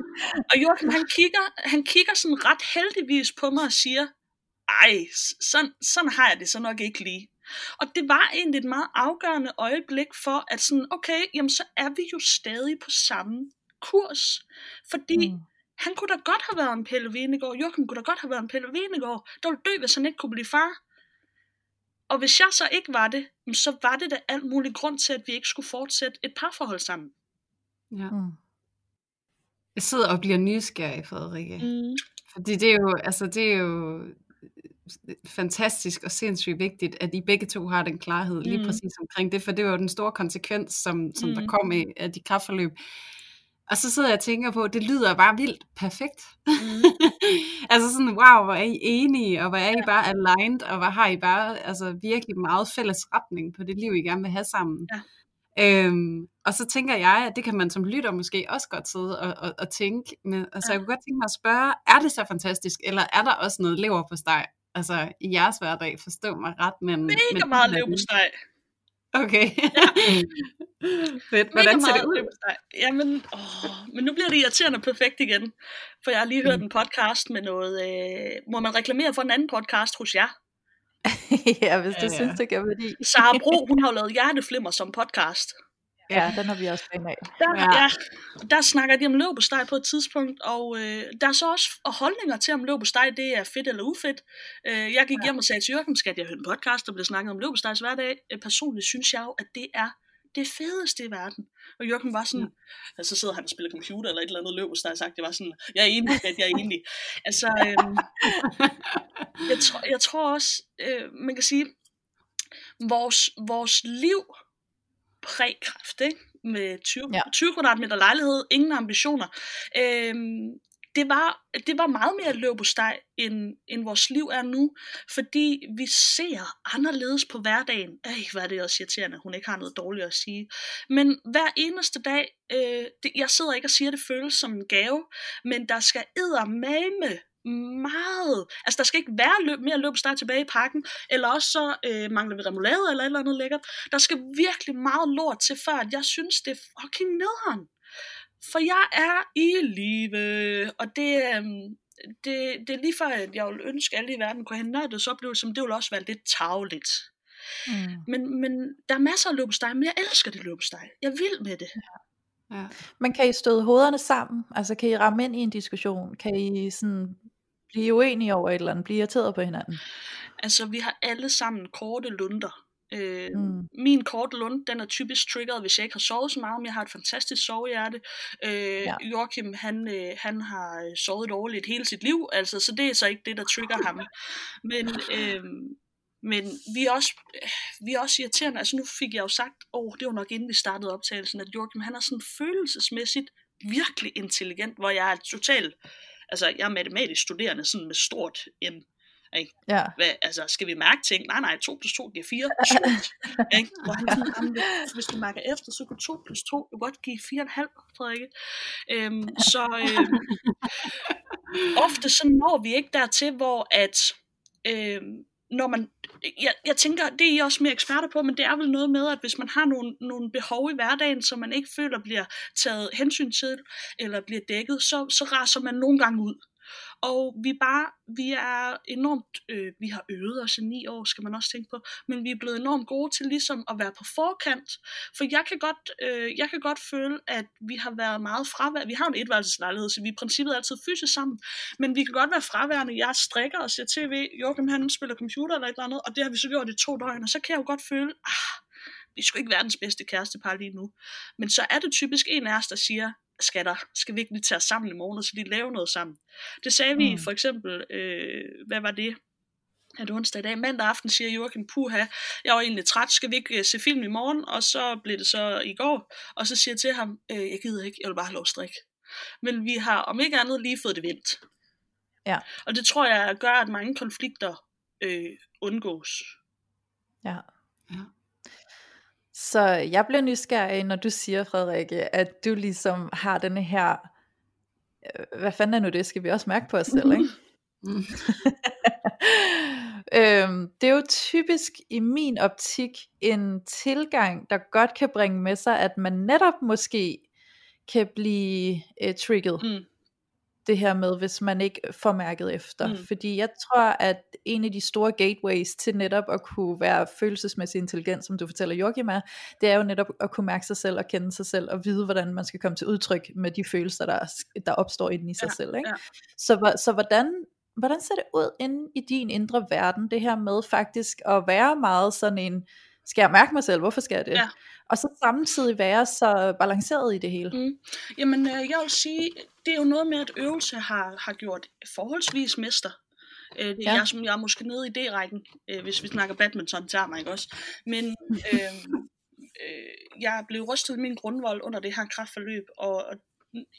og Joachim, han kigger, han kigger sådan ret heldigvis på mig og siger, ej, sådan, sådan har jeg det så nok ikke lige. Og det var egentlig et meget afgørende øjeblik for, at sådan, okay, jamen så er vi jo stadig på samme kurs. Fordi mm han kunne da godt have været en Pelle Venegård. Joachim kunne da godt have været en Pelle Venegård. Der ville dø, hvis han ikke kunne blive far. Og hvis jeg så ikke var det, så var det da alt muligt grund til, at vi ikke skulle fortsætte et parforhold sammen. Ja. Mm. Jeg sidder og bliver nysgerrig, Frederikke. Mm. Fordi det er jo, altså det er jo fantastisk og sindssygt vigtigt, at I begge to har den klarhed lige mm. præcis omkring det, for det var jo den store konsekvens, som, som mm. der kom af, af de kraftforløb. Og så sidder jeg og tænker på, det lyder bare vildt perfekt. Mm. altså sådan, wow, hvor er I enige, og hvor er I bare aligned, og hvor har I bare altså, virkelig meget fælles retning på det liv, I gerne vil have sammen. Ja. Øhm, og så tænker jeg, at det kan man som lytter måske også godt sidde og, og, og tænke. Men, altså, ja. jeg kunne godt tænke mig at spørge, er det så fantastisk, eller er der også noget lever på steg? Altså i jeres hverdag, forstå mig ret, men... Mega men, meget lever på steg. Okay. Ja. Fedt. Hvordan ser det ud? Jamen, åh, men nu bliver det irriterende perfekt igen. For jeg har lige hørt mm. en podcast med noget... Øh, må man reklamere for en anden podcast hos jer? ja, hvis du ja, ja. synes, det gør værdi. Sara Bro, hun har jo lavet Hjerteflimmer som podcast. Ja, den har vi også fan af. Der, ja. ja, der snakker de om løb på på et tidspunkt, og øh, der er så også holdninger til, om løb på det er fedt eller ufedt. Øh, jeg gik ja. hjem og sagde til Jørgen, skal jeg høre en podcast, der bliver snakket om løb på hver dag. Øh, personligt synes jeg jo, at det er det fedeste i verden. Og Jørgen var sådan, ja. altså, så sidder han og spiller computer eller et eller andet løb, og sagt, det var sådan, jeg er enig, at jeg er enig. altså, øh, jeg, tror, jeg tror også, øh, man kan sige, vores, vores liv prækræft, ikke? med 20, ja. 20 kvadratmeter lejlighed, ingen ambitioner. Øhm, det var, det var meget mere løb steg, end, end vores liv er nu, fordi vi ser anderledes på hverdagen. Ej, hvad er det også irriterende, hun ikke har noget dårligt at sige. Men hver eneste dag, øh, det, jeg sidder ikke og siger, at det føles som en gave, men der skal eddermame meget. Altså, der skal ikke være løb, mere løbsteg tilbage i pakken, eller også så øh, mangler vi remoulade eller et eller andet lækkert. Der skal virkelig meget lort til, før at jeg synes, det er fucking nederen. For jeg er i live, og det, øh, det, det er lige før, at jeg vil ønske, at alle i verden kunne have nørdets oplevelse, men det vil også være lidt tavligt. Mm. Men, men der er masser af løbesteg, men jeg elsker det løbesteg. Jeg vil med det. Ja. Ja. Men kan I støde hovederne sammen? Altså kan I ramme ind i en diskussion? Kan I sådan blive uenige over et eller andet, blive irriteret på hinanden? Altså, vi har alle sammen korte lunder. Øh, mm. Min korte lund, den er typisk triggeret, hvis jeg ikke har sovet så meget, men jeg har et fantastisk sovehjerte. Øh, ja. Joachim, han, øh, han har sovet dårligt hele sit liv, altså, så det er så ikke det, der trigger ham. Men, øh, men vi er, også, vi er også irriterende. Altså nu fik jeg jo sagt, åh, oh, det var nok inden vi startede optagelsen, at Joachim, han er sådan følelsesmæssigt virkelig intelligent, hvor jeg er totalt altså jeg er matematisk studerende sådan med stort en ikke? Ja. Hvad, altså, skal vi mærke ting? Nej, nej, 2 plus 2 giver 4. Surt. ikke? Hvor han sådan, hvis du mærker efter, så kan 2 plus 2 jo godt give 4,5, Frederikke. Øhm, så øhm, ofte så når vi ikke dertil, hvor at øhm, når man, jeg, jeg tænker, det er I også mere eksperter på, men det er vel noget med, at hvis man har nogle, nogle behov i hverdagen, som man ikke føler bliver taget hensyn til, eller bliver dækket, så, så raser man nogle gange ud. Og vi bare, vi er enormt, øh, vi har øvet os i ni år, skal man også tænke på, men vi er blevet enormt gode til ligesom at være på forkant. For jeg kan godt, øh, jeg kan godt føle, at vi har været meget fravær. Vi har en etværelseslejlighed, så vi er i princippet altid fysisk sammen, men vi kan godt være fraværende. Jeg strikker og ser tv, Joachim han spiller computer eller et eller andet, og det har vi så gjort i to døgn, og så kan jeg jo godt føle, ah, vi er sgu ikke verdens bedste kærestepar lige nu. Men så er det typisk en af os, der siger, skal, der, skal vi ikke lige tage os sammen i morgen, og så lige lave noget sammen. Det sagde mm. vi for eksempel, øh, hvad var det? Det onsdag i dag. Mandag aften siger Joachim, puha, jeg var egentlig træt, skal vi ikke uh, se film i morgen? Og så blev det så i går, og så siger jeg til ham, øh, jeg gider ikke, jeg vil bare have lov at strikke. Men vi har om ikke andet lige fået det vendt. Ja. Og det tror jeg gør, at mange konflikter øh, undgås. Ja. Så jeg bliver nysgerrig, når du siger, Frederikke, at du ligesom har denne her, øh, hvad fanden er nu det, skal vi også mærke på os selv, ikke? Mm. øhm, det er jo typisk i min optik en tilgang, der godt kan bringe med sig, at man netop måske kan blive uh, trigget. Mm det her med, hvis man ikke får mærket efter. Mm. Fordi jeg tror, at en af de store gateways til netop at kunne være følelsesmæssig intelligent, som du fortæller Joachim er, det er jo netop at kunne mærke sig selv og kende sig selv og vide, hvordan man skal komme til udtryk med de følelser, der, der opstår inden i sig ja, selv. Ikke? Ja. Så, så hvordan, hvordan ser det ud inde i din indre verden, det her med faktisk at være meget sådan en, skal jeg mærke mig selv, hvorfor skal jeg det? Ja. Og så samtidig være så balanceret i det hele. Mm. Jamen, øh, jeg vil sige, det er jo noget med, at øvelse har, har gjort forholdsvis mester. Øh, det er ja. jeg, som jeg er måske nede i D-rækken, øh, hvis vi snakker badminton, tager mig ikke også. Men øh, øh, jeg blev rystet i min grundvold under det her kraftforløb, og, og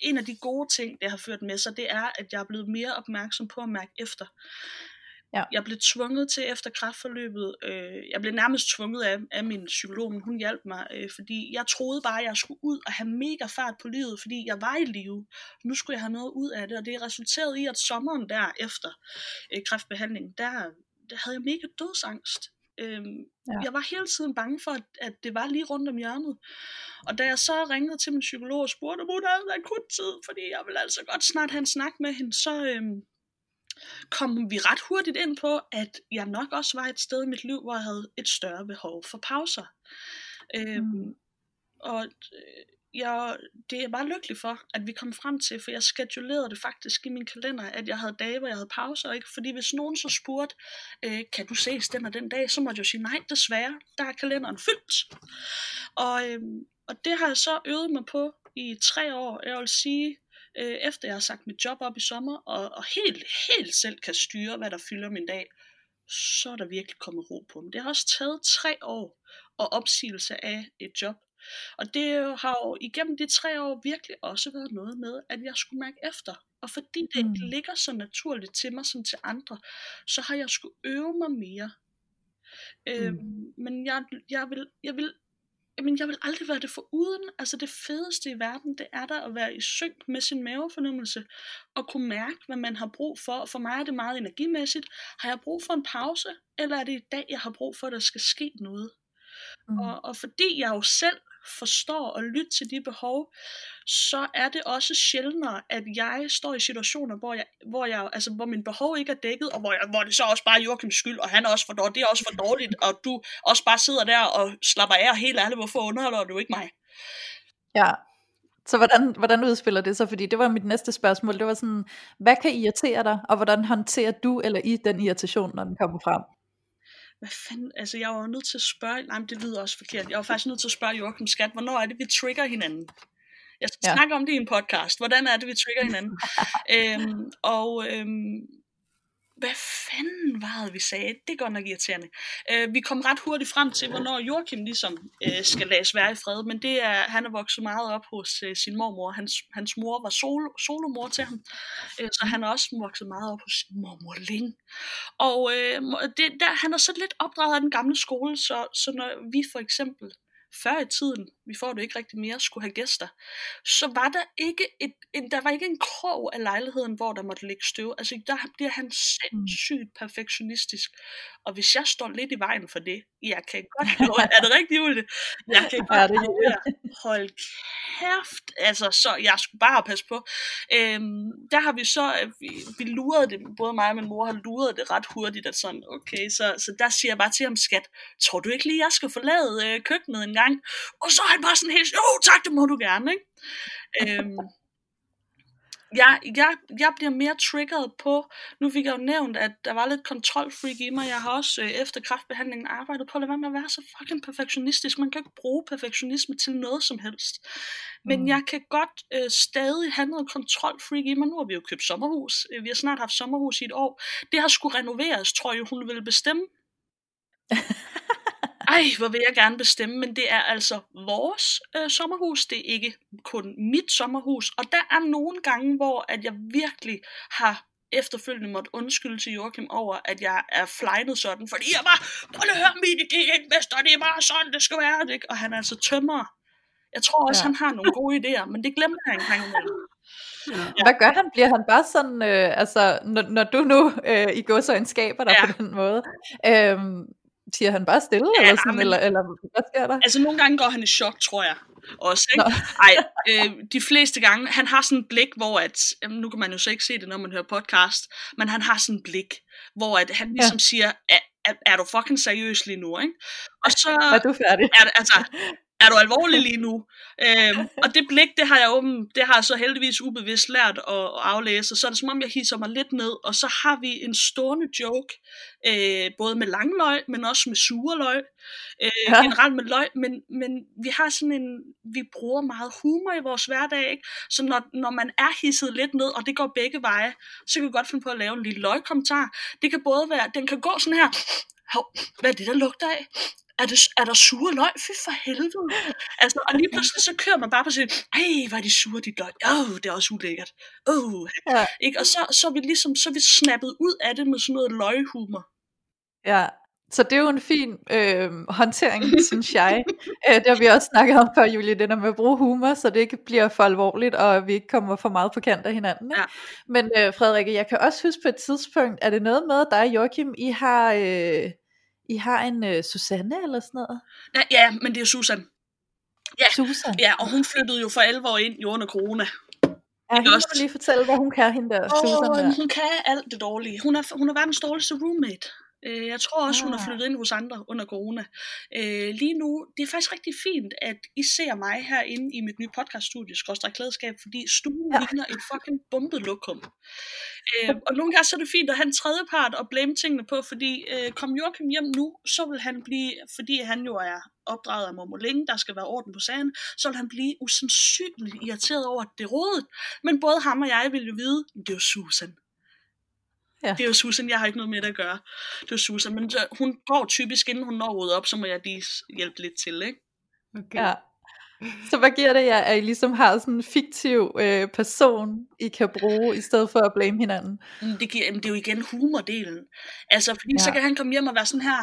en af de gode ting, det har ført med sig, det er, at jeg er blevet mere opmærksom på at mærke efter. Ja. Jeg blev tvunget til efter kraftforløbet, øh, jeg blev nærmest tvunget af, af min psykolog, men hun hjalp mig, øh, fordi jeg troede bare, at jeg skulle ud og have mega fart på livet, fordi jeg var i live. Nu skulle jeg have noget ud af det, og det resulterede i, at sommeren der efter øh, kræftbehandlingen, der, der havde jeg mega dødsangst. Øhm, ja. Jeg var hele tiden bange for, at, at det var lige rundt om hjørnet. Og da jeg så ringede til min psykolog og spurgte, om hun havde akut tid, fordi jeg ville altså godt snart have en snak med hende, så øhm, kom vi ret hurtigt ind på, at jeg nok også var et sted i mit liv, hvor jeg havde et større behov for pauser. Øhm, Mm. Og øh, jeg, det er jeg bare lykkelig for, at vi kom frem til, for jeg schedulerede det faktisk i min kalender, at jeg havde dage, hvor jeg havde pauser, ikke? fordi hvis nogen så spurgte, øh, kan du ses den og den dag, så måtte jeg jo sige, nej, desværre, der er kalenderen fyldt. Og, øh, og det har jeg så øvet mig på i tre år, jeg vil sige, øh, efter jeg har sagt mit job op i sommer, og, og helt, helt selv kan styre, hvad der fylder min dag, så er der virkelig kommet ro på. Men det har også taget tre år og opsigelse af et job. Og det har jo igennem de tre år virkelig også været noget med, at jeg skulle mærke efter. Og fordi det Mm. ligger så naturligt til mig som til andre, så har jeg skulle øve mig mere. Mm. Øhm, men jeg, jeg, vil, jeg, vil, jamen jeg vil aldrig være det for uden. Altså det fedeste i verden, det er der at være i synk med sin mavefornemmelse, og kunne mærke, hvad man har brug for. Og for mig er det meget energimæssigt. Har jeg brug for en pause, eller er det i dag, jeg har brug for, at der skal ske noget? Mm. Og, og fordi jeg jo selv forstår og lytte til de behov, så er det også sjældnere, at jeg står i situationer, hvor, jeg, hvor, jeg, altså, hvor min behov ikke er dækket, og hvor, jeg, hvor det så også bare er Joachims skyld, og han er også for dårlig, det er også for dårligt, og du også bare sidder der og slapper af, og helt ærligt, hvorfor underholder du ikke mig? Ja. Så hvordan, hvordan udspiller det sig? Fordi det var mit næste spørgsmål. Det var sådan, hvad kan irritere dig, og hvordan håndterer du eller I den irritation, når den kommer frem? Hvad fanden, altså jeg var jo nødt til at spørge, nej, men det lyder også forkert, jeg var faktisk nødt til at spørge Joachim Skat, hvornår er det, vi trigger hinanden? Jeg skal Ja. ja. snakke om det i en podcast. Hvordan er det, vi trigger hinanden? øhm, og øhm, hvad fanden var det, vi sagde? Det er godt nok irriterende. Øh, vi kom ret hurtigt frem til, hvornår Joachim ligesom øh, skal lades være i fred, men det er, han er vokset meget op hos øh, sin mormor. Hans, hans mor var solo, solomor til ham, øh, så han er også vokset meget op hos sin mormor Ling. Og øh, det, der, han er så lidt opdraget af den gamle skole, så, så når vi for eksempel før i tiden, vi får det ikke rigtig mere, skulle have gæster, så var der ikke, et, en, der var ikke en krog af lejligheden, hvor der måtte ligge støv. Altså der bliver han sindssygt perfektionistisk. Og hvis jeg står lidt i vejen for det, jeg kan godt nå, er det rigtigt, Julie? Jeg kan godt nå, hold kæft, altså så jeg skulle bare passe på. Øhm, der har vi så, øh, vi, vi lurede det, både mig og min mor har luret det ret hurtigt, at sådan, okay, så, så der siger jeg bare til ham, skat, tror du ikke lige, jeg skal forlade øh, køkkenet en gang? Og så er han bare sådan helt, jo tak, det må du gerne, ikke? øhm, jeg, jeg, jeg bliver mere triggeret på, nu fik jeg jo nævnt, at der var lidt kontrolfreak i mig. Jeg har også øh, efter kraftbehandlingen arbejdet på at lade være med at være så fucking perfektionistisk. Man kan ikke bruge perfektionisme til noget som helst. Men Mm. jeg kan godt øh, stadig have noget kontrolfreak i mig. Nu har vi jo købt sommerhus. Øh, Vi har snart haft sommerhus i et år. Det har skulle renoveres, tror jeg, hun ville bestemme. Ej, hvor vil jeg gerne bestemme, men det er altså vores øh, sommerhus, det er ikke kun mit sommerhus. Og der er nogle gange, hvor at jeg virkelig har efterfølgende måtte undskylde til Joachim over, at jeg er flejnet sådan, fordi jeg bare, prøv at høre min idé, ikke, mester, det er bare sådan, det skal være, ikke? og han er altså tømmer. Jeg tror også, Ja. han har nogle gode idéer, men det glemmer han en gang imellem. Ja. Hvad gør han? Bliver han bare sådan, øh, altså, når, når du nu øh, i går så en skaber dig Ja. på den måde, øh, siger han bare stille, Ja, eller, sådan, men- eller, eller hvad sker der? Altså nogle gange går han i chok, tror jeg. Også, ikke? Nå. Ej, øh, de fleste gange, han har sådan et blik, hvor at, jamen, nu kan man jo så ikke se det, når man hører podcast, men han har sådan et blik, hvor at han ligesom ja. siger, er, er, er du fucking seriøs lige nu, ikke? Og så Er du færdig? er altså, er du alvorlig lige nu? Øhm, og det blik, det har jeg åben, det har jeg så heldigvis ubevidst lært at, at aflæse, så er det som om, jeg hisser mig lidt ned, og så har vi en stående joke, øh, både med langløg, men også med sureløg, øh, ja. generelt med løg, men, men vi har sådan en, vi bruger meget humor i vores hverdag, ikke? så når, når man er hisset lidt ned, og det går begge veje, så kan vi godt finde på at lave en lille løgkommentar. Det kan både være, den kan gå sådan her, hov, hvad er det, der lugter af? Er, det, er der sure løg? Fy for helvede. Altså, og lige pludselig så kører man bare på sig, ej, hvor er de sure, de løg. Åh, oh, det er også ulækkert. Oh. Ja. Ikke? Og så, så er vi ligesom, så er vi snappet ud af det med sådan noget løghumor. Ja, så det er jo en fin øh, håndtering, synes jeg. Øh, det har vi også snakket om før, Julie, det der med at bruge humor, så det ikke bliver for alvorligt, og vi ikke kommer for meget på kant af hinanden. Ikke? Ja. Men øh, Frederikke, jeg kan også huske på et tidspunkt, er det noget med dig Joachim, I har, øh, I har en øh, Susanne eller sådan noget? Ja, ja, men det er Susan. Ja. Susan? Ja, og hun flyttede jo for alvor ind jo under corona. Ja, må også. lige fortælle, hvad hun kan, hende der, Susan Og der. hun kan alt det dårlige. Hun er, hun er verdens dårligste roommate. Øh, Jeg tror også, hun er Ah. flyttet ind hos andre under corona. Øh, Lige nu, det er faktisk rigtig fint, at I ser mig herinde i mit nye podcaststudie, Skråstrej Klædeskab, fordi stuen Ja. ligner et fucking bombet lokum. Øh, Og nogle gange så er det fint at have en tredje part og blame tingene på, fordi øh, kom Joachim hjem nu, så vil han blive, fordi han jo er opdraget af mormor længe, der skal være orden på sagen, så vil han blive usandsynligt irriteret over, at det rådet. Men både ham og jeg vil jo vide, det er jo Susan. Ja. Det er jo Susan, jeg har ikke noget med det at gøre. Det er jo Susan, men så, hun går typisk, inden hun når ryddet op, så må jeg lige hjælpe lidt til, ikke? Okay. Ja. Så hvad giver det jer, at I ligesom har sådan en fiktiv øh, person, I kan bruge, i stedet for at blame hinanden? Det, giver, jamen, det er jo igen humordelen. Altså, fordi ja. så kan han komme hjem og være sådan her,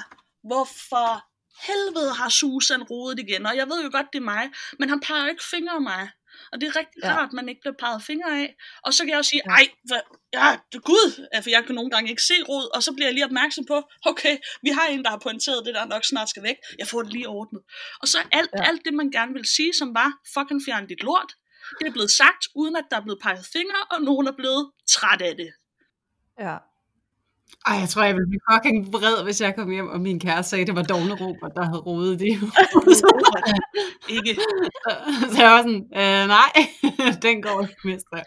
hvorfor helvede har Susan rodet igen? Og jeg ved jo godt, det er mig, men han peger jo ikke fingre af mig. Og det er rigtig Ja. rart, at man ikke bliver peget fingre af. Og så kan jeg jo sige, ej, hvad, ja, gud, for jeg kan nogle gange ikke se rod, og så bliver jeg lige opmærksom på, okay, vi har en, der har pointeret det, der nok snart skal væk. Jeg får det lige ordnet. Og så alt, ja. alt det, man gerne vil sige, som var, fucking fjern dit lort, det er blevet sagt, uden at der er blevet peget fingre, og nogen er blevet træt af det. Ja. Ej, jeg tror, jeg ville blive fucking vred, hvis jeg kom hjem, og min kæreste sagde, at det var Dogne Robert, der havde rodet det. Ikke? så jeg var sådan, øh, nej, den går ikke, mister.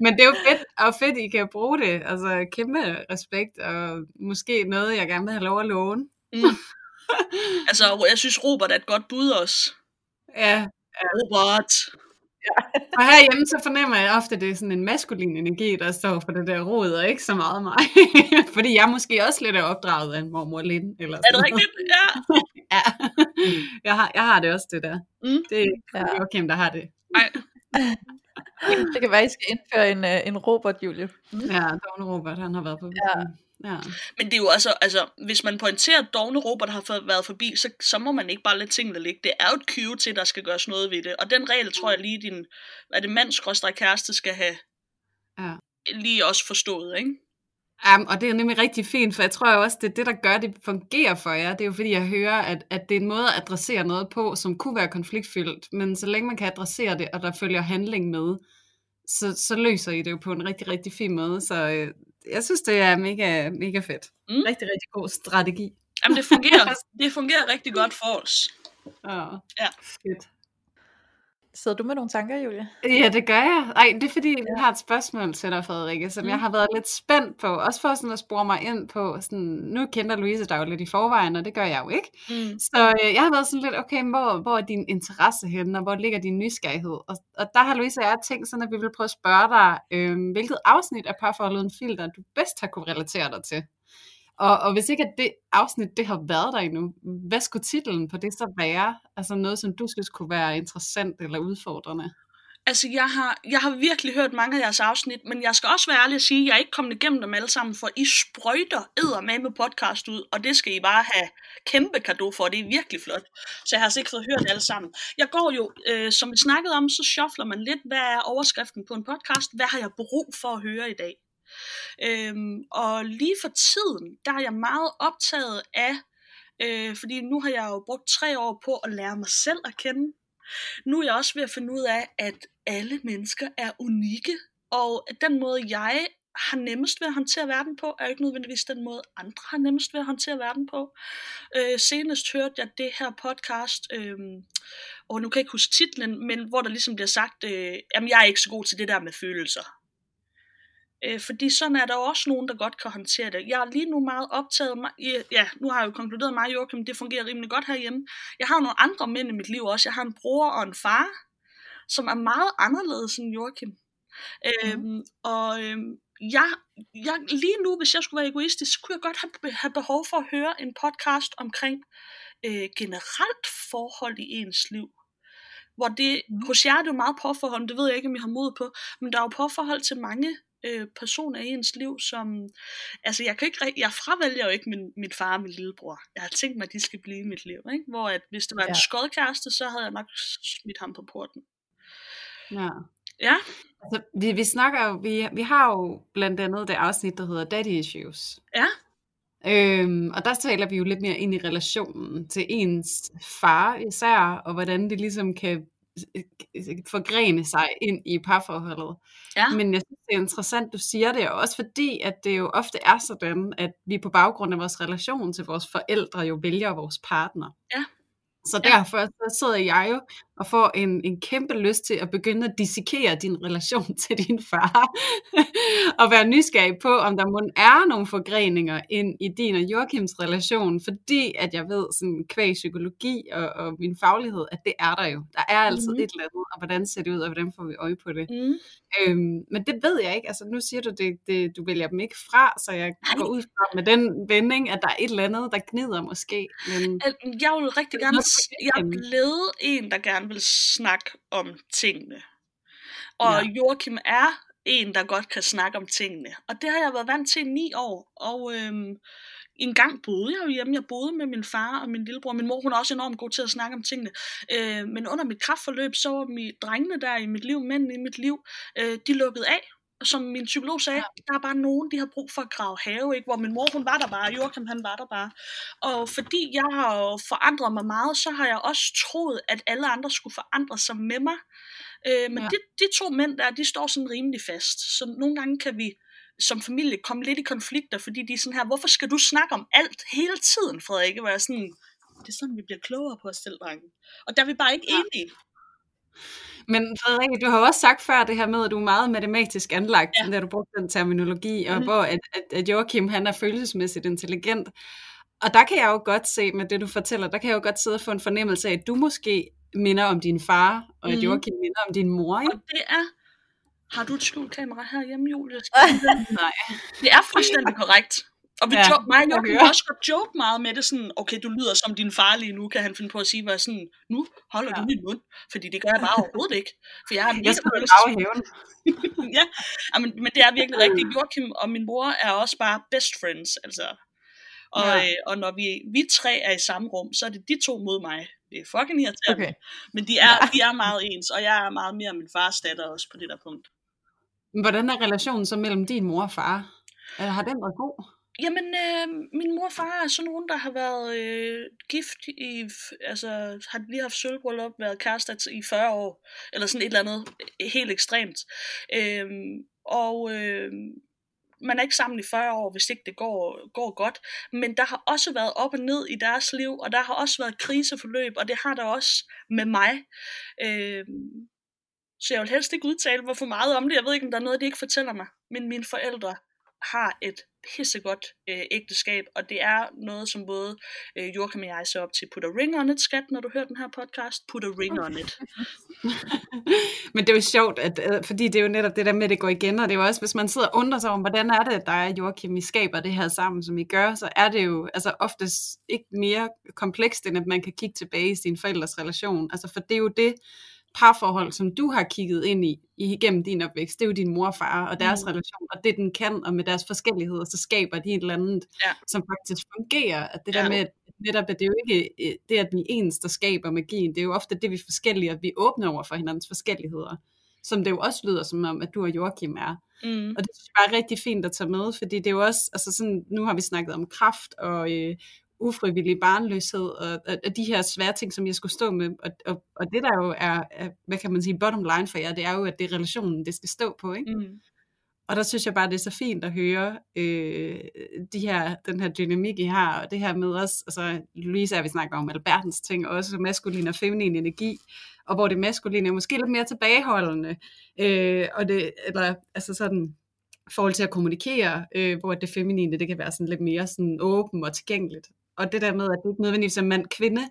Men det er jo fedt, og fedt, I kan bruge det. Altså, kæmpe respekt, og måske noget, jeg gerne vil have lov at låne. Mm. altså, jeg synes, Robert er et godt bud også. Ja, Robert. Og herhjemme, så fornemmer jeg ofte, at det er sådan en maskulin energi, der står for det der rod, og ikke så meget mig. Fordi jeg måske også lidt er opdraget af en mormor Linde. Eller Er det sådan rigtigt? Ja. Ja. jeg, har, jeg har det også, det der. Mm. Det er Ja. ja. Joachim, der har det. Nej. Det kan være, I skal indføre en, øh, en Robert, Julie. Ja, Dogne Robert, han har været på Ja. Ja. Men det er jo altså, altså, hvis man pointerer, at Dogne Robert har været forbi, så, så må man ikke bare lade tingene ligge. Det er jo et cue til, der skal gøres noget ved det. Og den regel tror jeg lige, din er det mands kæreste skal have Ja. lige også forstået, ikke? Um, og det er nemlig rigtig fint, for jeg tror jo også, det er det, der gør, det fungerer for jer. Det er jo fordi, jeg hører, at, at det er en måde at adressere noget på, som kunne være konfliktfyldt, men så længe man kan adressere det, og der følger handling med, så, så løser I det jo på en rigtig, rigtig fin måde. Så øh, jeg synes, det er mega, mega fedt. Mm. Rigtig, rigtig god strategi. Jamen, det fungerer, det fungerer rigtig godt for os. Ja. Ja. Fedt. Sidder du med nogle tanker, Julie? Ja, det gør jeg. Ej, det er fordi, jeg har et spørgsmål til dig, Frederikke, som Mm. jeg har været lidt spændt på. Også for sådan at spore mig ind på, sådan, nu kender Louise dig jo lidt i forvejen, og det gør jeg jo ikke. Mm. Så øh, jeg har været sådan lidt, okay, hvor, hvor er din interesse henne, og hvor ligger din nysgerrighed? Og, og der har Louise og jeg tænkt sådan, at vi vil prøve at spørge dig, øh, hvilket afsnit af Parforholdet Uden Filter, du bedst har kunne relatere dig til? Og, og hvis ikke at det afsnit, det har været der endnu, hvad skulle titlen på det så være? Altså noget, som du synes kunne være interessant eller udfordrende? Altså, jeg har, jeg har virkelig hørt mange af jeres afsnit, men jeg skal også være ærlig at sige, at jeg er ikke kommet igennem dem alle sammen, for I sprøjter æder med med podcast ud, og det skal I bare have kæmpe kado for, det er virkelig flot. Så jeg har altså ikke fået hørt alle sammen. Jeg går jo, øh, som vi snakkede om, så shuffler man lidt, hvad er overskriften på en podcast, hvad har jeg brug for at høre i dag? Øhm, og lige for tiden, der er jeg meget optaget af, øh, fordi nu har jeg jo brugt tre år på at lære mig selv at kende. Nu er jeg også ved at finde ud af, at alle mennesker er unikke, og den måde, jeg har nemmest ved at håndtere verden på, er ikke nødvendigvis den måde, andre har nemmest ved at håndtere verden på. Øh, senest hørte jeg det her podcast, øh, og nu kan jeg ikke huske titlen, men hvor der ligesom bliver sagt, øh, jamen jeg er ikke så god til det der med følelser. Øh, fordi sådan er der også nogen, der godt kan håndtere det. Jeg er lige nu meget optaget, ja, nu har jeg jo konkluderet mig, Joachim, det fungerer rimelig godt herhjemme. Jeg har jo nogle andre mænd i mit liv også. Jeg har en bror og en far, som er meget anderledes end Joachim. Mm. Øhm, og øhm, jeg, jeg, lige nu, hvis jeg skulle være egoistisk, så kunne jeg godt have, have behov for at høre en podcast omkring øh, generelt forhold i ens liv. Hvor det, Mm. hos jer er det jo meget påforhold, det ved jeg ikke, om I har mod på, men der er jo påforhold til mange øh, personer i ens liv, som, altså jeg kan ikke, jeg fravælger jo ikke min, min far og min lillebror. Jeg har tænkt mig, at de skal blive i mit liv, ikke? Hvor at, hvis det var en Ja. skodkæreste, så havde jeg nok smidt ham på porten. Ja. Ja, Altså, vi, vi snakker jo, vi, vi har jo blandt andet det afsnit, der hedder Daddy Issues. ja, Øhm, og der taler vi jo lidt mere ind i relationen til ens far især, og hvordan det ligesom kan forgrene sig ind i parforholdet. ja. Men jeg synes, det er interessant, du siger det, og også fordi, at det jo ofte er sådan, at vi på baggrund af vores relation til vores forældre jo vælger vores partner. Ja. Så Ja. derfor så sidder jeg jo og får en, en kæmpe lyst til at begynde at dissekere din relation til din far. og være nysgerrig på, om der må er nogle forgreninger ind i din og Joachims relation, fordi at jeg ved sådan kvæg psykologi og, og min faglighed, at det er der jo. Der er altid Mhm. et eller andet, og hvordan ser det ud, og hvordan får vi øje på det. Mm. Øhm, men det ved jeg ikke. Altså, nu siger du, det, det, du vælger dem ikke fra, så jeg går ud fra med den vending, at der er et eller andet, der gnider måske. Men Jeg vil rigtig er gerne, jeg er blevet en, der gerne vil snakke om tingene. Og ja. Joachim er en, der godt kan snakke om tingene. Og det har jeg været vant til i ni år. Og øhm, en gang boede jeg jo hjemme. Jeg boede med min far og min lillebror. Min mor hun er også enormt god til at snakke om tingene. Øh, men under mit kraftforløb, så var mi, drengene der i mit liv, mændene i mit liv, øh, de lukkede af. Som min psykolog sagde, ja. der er bare nogen, de har brug for at grave have, ikke? hvor min mor hun var der bare, Joachim han var der bare. Og fordi jeg har forandret mig meget, så har jeg også troet, at alle andre skulle forandre sig med mig. Øh, men Ja. de, de to mænd der, de står sådan rimelig fast. Så nogle gange kan vi som familie komme lidt i konflikter, fordi de er sådan her, hvorfor skal du snakke om alt hele tiden, Frederikke? Hvor jeg sådan, det er sådan, vi bliver klogere på os selv, drenge. Og der er vi bare ikke Ja. enige. Men Frederikke, du har også sagt før det her med, at du er meget matematisk anlagt, ja. Da du brugte den terminologi, og Mhm. hvor at, at, at Joachim han er følelsesmæssigt intelligent. Og der kan jeg jo godt se med det, du fortæller, der kan jeg jo godt sidde og få en fornemmelse af, at du måske minder om din far, og at Mhm. Joachim minder om din mor, ikke? Og det er, har du et skjult kamera her hjemme, Julie? Nej. Det er fuldstændig korrekt. Og vi Ja, ja, mig og kan også godt joke meget med det, sådan, okay, du lyder som din far lige nu, kan han finde på at sige, hvad sådan, nu holder Ja. ja. du din mund, fordi det gør jeg bare overhovedet ikke. For jeg har Jeg skal haven. ja, ja men, men det er virkelig rigtigt. Joachim og min mor er også bare best friends, altså. Og, Ja. ja. øh, og når vi, vi tre er i samme rum, så er det de to mod mig. Det er fucking irriterende. Okay. Men de er, de er meget ens, og jeg er meget mere min fars datter også på det der punkt. Hvordan er relationen så mellem din mor og far? Har den været god? Jamen, øh, min mor og far er sådan nogen, der har været øh, gift i, altså har lige haft sølvbryllup, været kærester i 40 år, eller sådan et eller andet øh, helt ekstremt. Øh, og øh, man er ikke sammen i 40 år, hvis ikke det går, går godt. Men der har også været op og ned i deres liv, og der har også været kriseforløb, og det har der også med mig. Øh, så jeg vil helst ikke udtale mig for meget om det. Jeg ved ikke, om der er noget, de ikke fortæller mig. Men mine forældre har et pissegodt øh, ægteskab, og det er noget, som både øh, Joachim og jeg ser op til. Put a ring on it, skat, når du hører den her podcast. Put a ring on it. Men det er jo sjovt, at, øh, fordi det er jo netop det der med, at det går igen, og det er jo også, hvis man sidder og undrer sig om, hvordan er det, at der og Joachim, I skaber det her sammen, som I gør, så er det jo altså oftest ikke mere komplekst, end at man kan kigge tilbage i sin forældres relation. Altså for det er jo det parforhold, som du har kigget ind i, igennem din opvækst, det er jo din mor og far og deres Mm. relation, og det den kan, og med deres forskelligheder, så skaber de et eller andet, Ja. som faktisk fungerer. At det Ja. der med, at netop, at det er jo ikke øh, det, at er ens, der skaber magien, det er jo ofte det, vi er forskellige, at vi åbner over for hinandens forskelligheder, som det jo også lyder som om, at du og Joachim er. Mm. Og det synes jeg bare er rigtig fint at tage med, fordi det er jo også, altså sådan, nu har vi snakket om kraft og øh, ufrivillig barnløshed, og, og, og de her svære ting, som jeg skulle stå med, og, og, og det der jo er, er, hvad kan man sige, bottom line for jer, det er jo, at det er relationen, det skal stå på, ikke? Mm. Og der synes jeg bare, det er så fint at høre øh, de her, den her dynamik, I har, og det her med os, altså Louise er vi snakker om albertens ting, og også maskulin og feminin energi, og hvor det maskuline er måske lidt mere tilbageholdende, øh, og det, eller altså sådan, forhold til at kommunikere, øh, hvor det feminine, det kan være sådan lidt mere sådan åben og tilgængeligt. Og det der med, at det ikke nødvendigvis er mand-kvinde,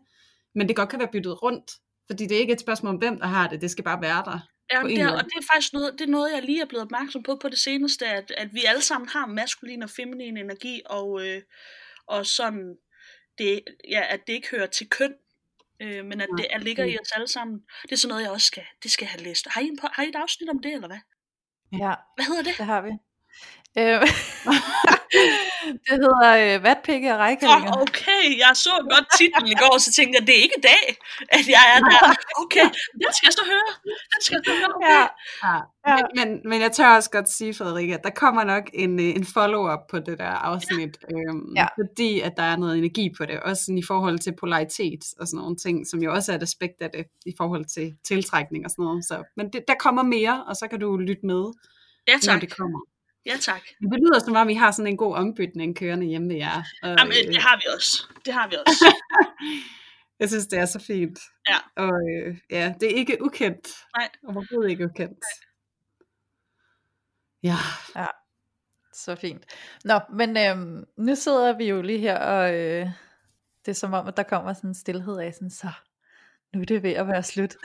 men det godt kan være byttet rundt, fordi det er ikke et spørgsmål om, hvem der har det, det skal bare være der. Ja, det, er, og det er faktisk noget, det er noget, jeg lige er blevet opmærksom på på det seneste, at, at vi alle sammen har maskulin og feminin energi, og, øh, og sådan, det, ja, at det ikke hører til køn, øh, men at det er, ligger i os alle sammen. Det er sådan noget, jeg også skal, det skal have læst. Har I, en, på- har I et afsnit om det, eller hvad? Ja, Hvad hedder det? det har vi. Øh, det hedder øh, vatpikke og rejkællinger. Oh, okay, jeg så godt titlen i går, så tænkte jeg, det er ikke i dag, at jeg er der. Okay, den skal jeg så høre. Den skal jeg så høre. Okay. Ja, Ja. Ja. Men, men, men jeg tør også godt sige, Frederik, at der kommer nok en, øh, en follow-up på det der afsnit, øhm, Ja. fordi at der er noget energi på det, også sådan i forhold til polaritet og sådan nogle ting, som jo også er et aspekt af det, i forhold til tiltrækning og sådan noget. Så, men det, der kommer mere, og så kan du lytte med, Ja, når tak. det kommer. Ja, tak. Det lyder som om, vi har sådan en god ombytning kørende hjemme ved jer. Og, Jamen, øh, det har vi også. Det har vi også. jeg synes, det er så fint. Ja. Og øh, ja, det er ikke ukendt. Nej. Overhovedet ikke ukendt. Ja. så fint. Nå, men øhm, nu sidder vi jo lige her, og øh, det er som om, at der kommer sådan en stillhed af sådan, så nu er det ved at være slut.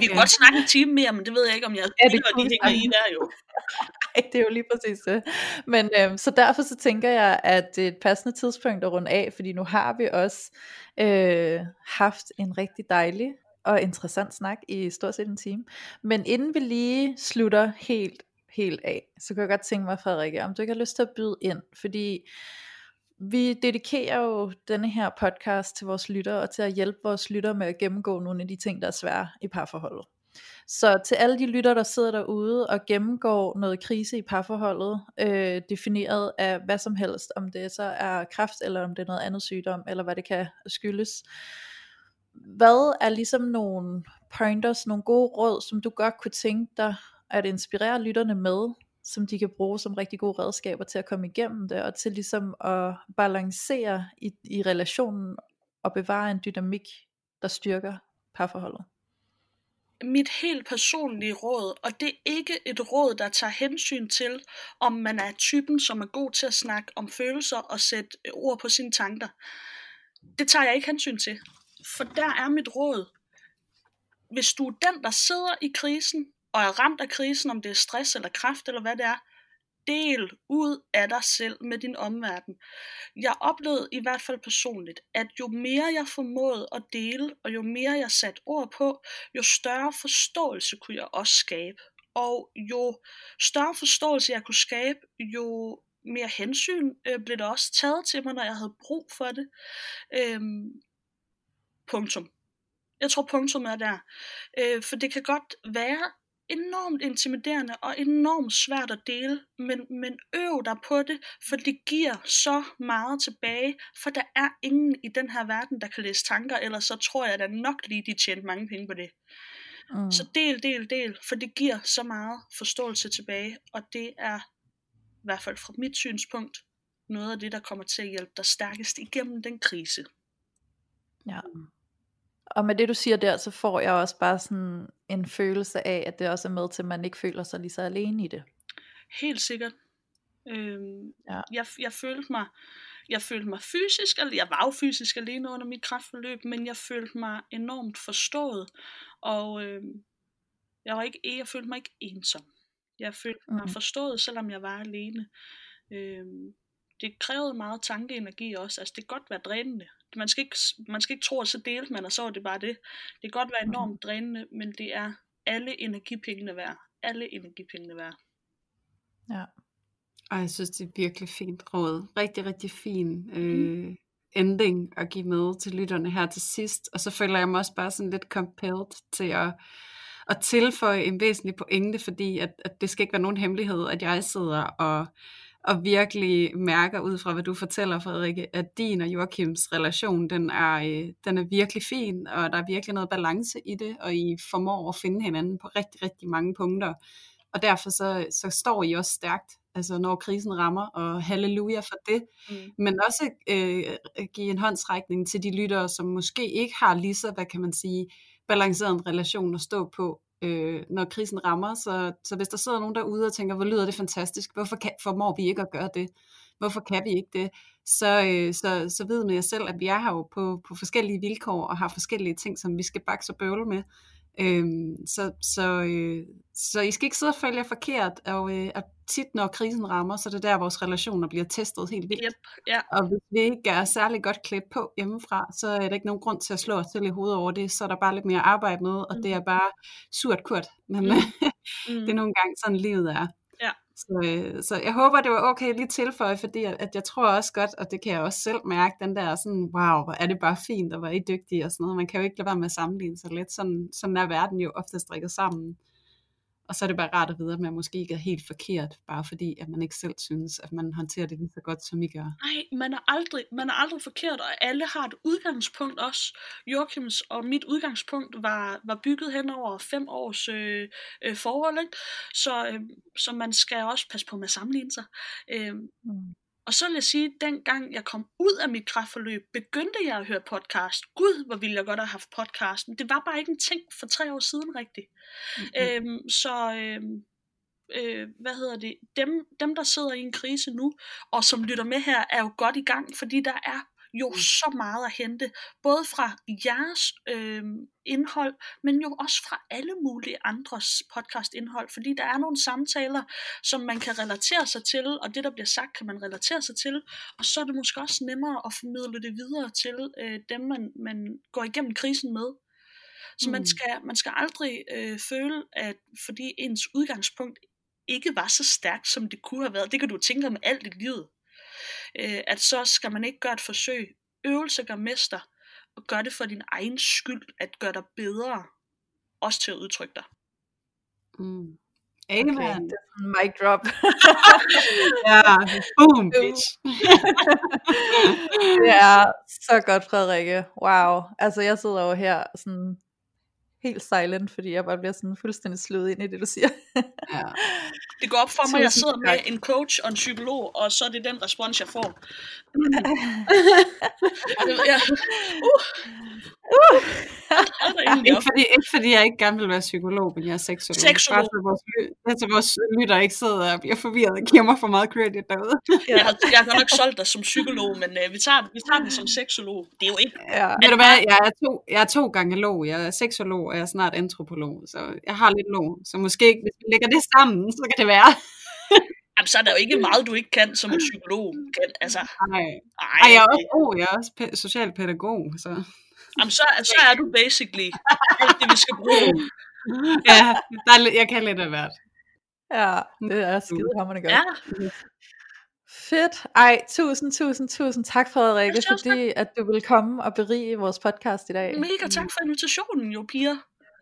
Vi kan godt snakke en time mere, men det ved jeg ikke, om jeg Ja, det kunne de hænger i der jo. Ej, det er jo lige præcis det. Men øhm, så derfor så tænker jeg, at det er et passende tidspunkt at runde af, fordi nu har vi også øh, haft en rigtig dejlig og interessant snak i stort set en time. Men inden vi lige slutter helt, helt af, så kan jeg godt tænke mig, Frederikke, om du ikke har lyst til at byde ind, fordi vi dedikerer jo denne her podcast til vores lyttere, og til at hjælpe vores lyttere med at gennemgå nogle af de ting, der er svære i parforholdet. Så til alle de lyttere, der sidder derude og gennemgår noget krise i parforholdet, øh, defineret af hvad som helst, om det så er kræft, eller om det er noget andet sygdom, eller hvad det kan skyldes. Hvad er ligesom nogle pointers, nogle gode råd, som du godt kunne tænke dig at inspirere lytterne med, som de kan bruge som rigtig gode redskaber til at komme igennem det, og til ligesom at balancere i, i relationen og bevare en dynamik, der styrker parforholdet? Mit helt personlige råd, og det er ikke et råd, der tager hensyn til, om man er typen, som er god til at snakke om følelser og sætte ord på sine tanker. Det tager jeg ikke hensyn til. For der er mit råd. Hvis du er den, der sidder i krisen, og er ramt af krisen, om det er stress eller kraft eller hvad det er, del ud af dig selv med din omverden. Jeg oplevede i hvert fald personligt, at jo mere jeg formåede at dele, og jo mere jeg satte ord på, jo større forståelse kunne jeg også skabe. Og jo større forståelse jeg kunne skabe, jo mere hensyn øh, blev der også taget til mig, når jeg havde brug for det. Øhm, punktum. Jeg tror punktum er der. Øh, for det kan godt være enormt intimiderende og enormt svært at dele, men, men øv dig på det, for det giver så meget tilbage, for der er ingen i den her verden, der kan læse tanker, ellers så tror jeg da nok lige, de tjente mange penge på det. Mm. Så del, del, del, for det giver så meget forståelse tilbage, og det er i hvert fald fra mit synspunkt noget af det, der kommer til at hjælpe dig stærkest igennem den krise. Ja. Og med det du siger der, så får jeg også bare sådan en følelse af, at det også er med til, at man ikke føler sig lige så alene i det. Helt sikkert. Øhm, Ja. jeg, jeg følte mig jeg følte mig fysisk, eller jeg var jo fysisk alene under mit kraftforløb, men jeg følte mig enormt forstået, og øhm, jeg, var ikke, jeg følte mig ikke ensom. Jeg følte mig Mhm. forstået, selvom jeg var alene. Øhm, det krævede meget tankeenergi også. Altså, det kan godt være drænende. Man skal ikke, man skal ikke tro, at så delte man, og så er det bare det. Det kan godt være enormt drænende, men det er alle energipengene værd. Alle energipengene værd. Ja. Og jeg synes, det er virkelig fint råd. Rigtig, rigtig fin øh, ending at give med til lytterne her til sidst. Og så føler jeg mig også bare sådan lidt compelled til at, at tilføje en væsentlig pointe, fordi at, at det skal ikke være nogen hemmelighed, at jeg sidder og, og virkelig mærker ud fra, hvad du fortæller, Frederikke, at din og Joachims relation, den er, øh, den er virkelig fin, og der er virkelig noget balance i det, og I formår at finde hinanden på rigtig, rigtig mange punkter. Og derfor så, så står I også stærkt, altså når krisen rammer, og halleluja for det. Mm. Men også øh, give en håndsrækning til de lyttere, som måske ikke har lige så, hvad kan man sige, balanceret en relation at stå på, øh, når krisen rammer. Så, så hvis der sidder nogen derude og tænker, hvor lyder det fantastisk, hvorfor kan, formår vi ikke at gøre det? Hvorfor kan vi ikke det? Så, øh, så, så ved med jer selv, at vi er her jo på, på forskellige vilkår, og har forskellige ting, som vi skal bakse og bøvle med. Øhm, så, så, øh, så I skal ikke sidde og følge forkert, og, øh, og tit når krisen rammer, så er det der, vores relationer bliver testet helt vildt. Yep, ja. Og hvis vi ikke er særlig godt klædt på hjemmefra, så er der ikke nogen grund til at slå os til i hovedet over det, så er der bare lidt mere arbejde med, og mm. det er bare surt kurt, men mm. mm. det er nogle gange sådan livet er. Så, øh, så jeg håber, det var okay lige tilføje, fordi at, at jeg tror også godt, og det kan jeg også selv mærke, den der sådan, wow, hvor er det bare fint, og hvor er I dygtige og sådan noget. Man kan jo ikke lade være med at sammenligne sig lidt. Sådan, sådan er verden jo ofte strikket sammen. Og så er det bare rart at vide, at man måske ikke er helt forkert, bare fordi, at man ikke selv synes, at man håndterer det lige så godt, som I gør. Nej, man er aldrig, man er aldrig forkert, og alle har et udgangspunkt også. Joachims og mit udgangspunkt var, var bygget hen over fem års øh, øh, forhold, ikke? Så, øh, så man skal også passe på med at sammenligne sig. Øh, mm. Og så vil jeg sige, at dengang jeg kom ud af mit kraftforløb, begyndte jeg at høre podcast. Gud, hvor ville jeg godt have haft podcasten. Det var bare ikke en ting for tre år siden rigtigt. Mm-hmm. Øhm, så øhm, øh, hvad hedder det, dem, dem der sidder i en krise nu, og som lytter med her, er jo godt i gang, fordi der er jo mm. så meget at hente, både fra jeres øh, indhold, men jo også fra alle mulige andres podcast-indhold, fordi der er nogle samtaler, som man kan relatere sig til, og det, der bliver sagt, kan man relatere sig til, og så er det måske også nemmere at formidle det videre til øh, dem, man, man går igennem krisen med. Så mm. man, skal, man skal aldrig øh, føle, at fordi ens udgangspunkt ikke var så stærkt, som det kunne have været, det kan du tænke om alt i livet, øh, at så skal man ikke gøre et forsøg. Øvelse gør mester, og gør det for din egen skyld, at gøre dig bedre, også til at udtrykke dig. Mm. Amen. Okay, en mic drop. ja, boom, bitch. det er så godt, Frederikke. Wow. Altså, jeg sidder over her sådan helt silent, fordi jeg bare bliver sådan fuldstændig slået ind i det, du siger. ja. Det går op for mig, at jeg sidder med en coach og en psykolog, og så er det den respons, jeg får. ja. uh. Uh. ikke, fordi, ikke fordi jeg ikke gerne vil være psykolog, men jeg er seksolog. Seksolog. Bare så vores, altså vores lytter ikke sidder og bliver forvirret og giver mig for meget credit derude. ja. jeg, har, jeg har nok solgt dig som psykolog, men uh, vi, tager, vi tager den som seksolog. Det er jo ikke... Ja. Ved du hvad, jeg er, to, jeg er to gange log. Jeg er seksolog, og jeg er snart antropolog. Så jeg har lidt log. Så måske, hvis vi lægger det sammen, så kan det være... Jamen, så er der jo ikke meget, du ikke kan, som en psykolog kan. Altså, nej. Ej, jeg er også, oh, jeg er også socialpædagog, så... Jamen, så, så er du basically alt det, vi skal bruge. ja, der er, jeg kan lidt af hvert. Ja, det er skide hammerende godt. Ja. Fedt. Ej, tusind, tusind, tusind tak, Frederikke, fordi at du vil komme og berige vores podcast i dag. Mega tak for invitationen, jo, piger.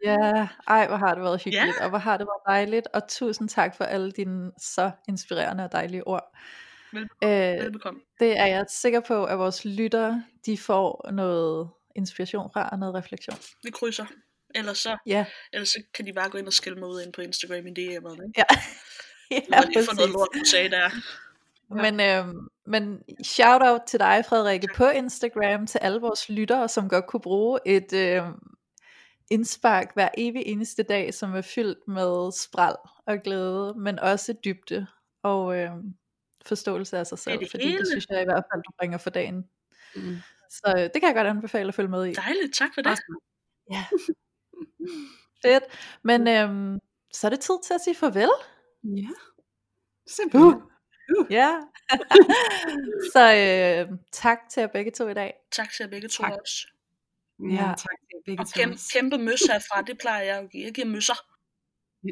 Ja, ej, hvor har det været hyggeligt, ja. og hvor har det været dejligt, og tusind tak for alle dine så inspirerende og dejlige ord. Velbekomme. Øh, Velbekomme. Det er jeg sikker på, at vores lyttere, de får noget inspiration fra og noget refleksion. Vi krydser. Ellers så, ja. ellers så kan de bare gå ind og skille mig ud ind på Instagram i DM'erne. Ikke? Ja, ja lige for noget lort, du sagde der. Ja. Men, øhm, men shout out til dig, Frederikke, på Instagram, til alle vores lyttere, som godt kunne bruge et øhm, indspark hver evig eneste dag, som er fyldt med spral og glæde, men også dybde og øhm, forståelse af sig selv, det fordi hele. det synes jeg i hvert fald, du bringer for dagen. Mm. Så øh, det kan jeg godt anbefale at følge med i. Dejligt, tak for det. Ja. Fedt. Men øhm, så er det tid til at sige farvel. Ja. Simpelthen. Uh. Uh. Ja. så øh, tak til jer begge to i dag. Tak til jer begge to tak. også. Ja, ja, tak til jer begge og to. Kæmpe, kæmpe møs herfra, det plejer jeg at give. Jeg giver møsser.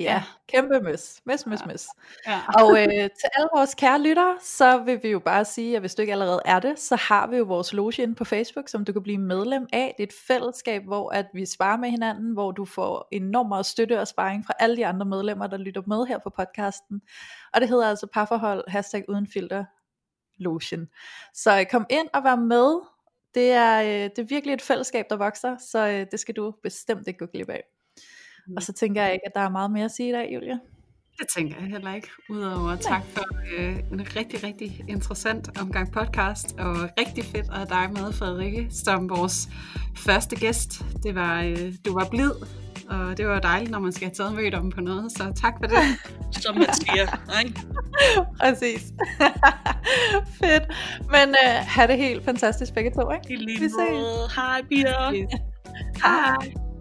Ja, kæmpe møs. Møs, møs, møs. Ja. Og øh, til alle vores kære lyttere, så vil vi jo bare sige, at hvis du ikke allerede er det, så har vi jo vores loge inde på Facebook, som du kan blive medlem af. Det er et fællesskab, hvor at vi sparer med hinanden, hvor du får enormt meget støtte og sparring fra alle de andre medlemmer, der lytter med her på podcasten. Og det hedder altså parforhold, hashtag uden filter, lotion. Så øh, kom ind og vær med. Det er, øh, det er virkelig et fællesskab, der vokser, så øh, det skal du bestemt ikke gå glip af. Og så tænker jeg ikke, at der er meget mere at sige i dag, Julia. Det tænker jeg heller ikke. Udover tak for øh, en rigtig, rigtig interessant omgang podcast, og rigtig fedt at have dig med, Frederikke, som vores første gæst. Det var, øh, du var blid, og det var dejligt, når man skal have taget mødt om på noget, så tak for det. Som man siger, ikke? Præcis. Fedt. Men øh, have det helt fantastisk begge to, ikke? I lige måde. Hej, Pia. Hej.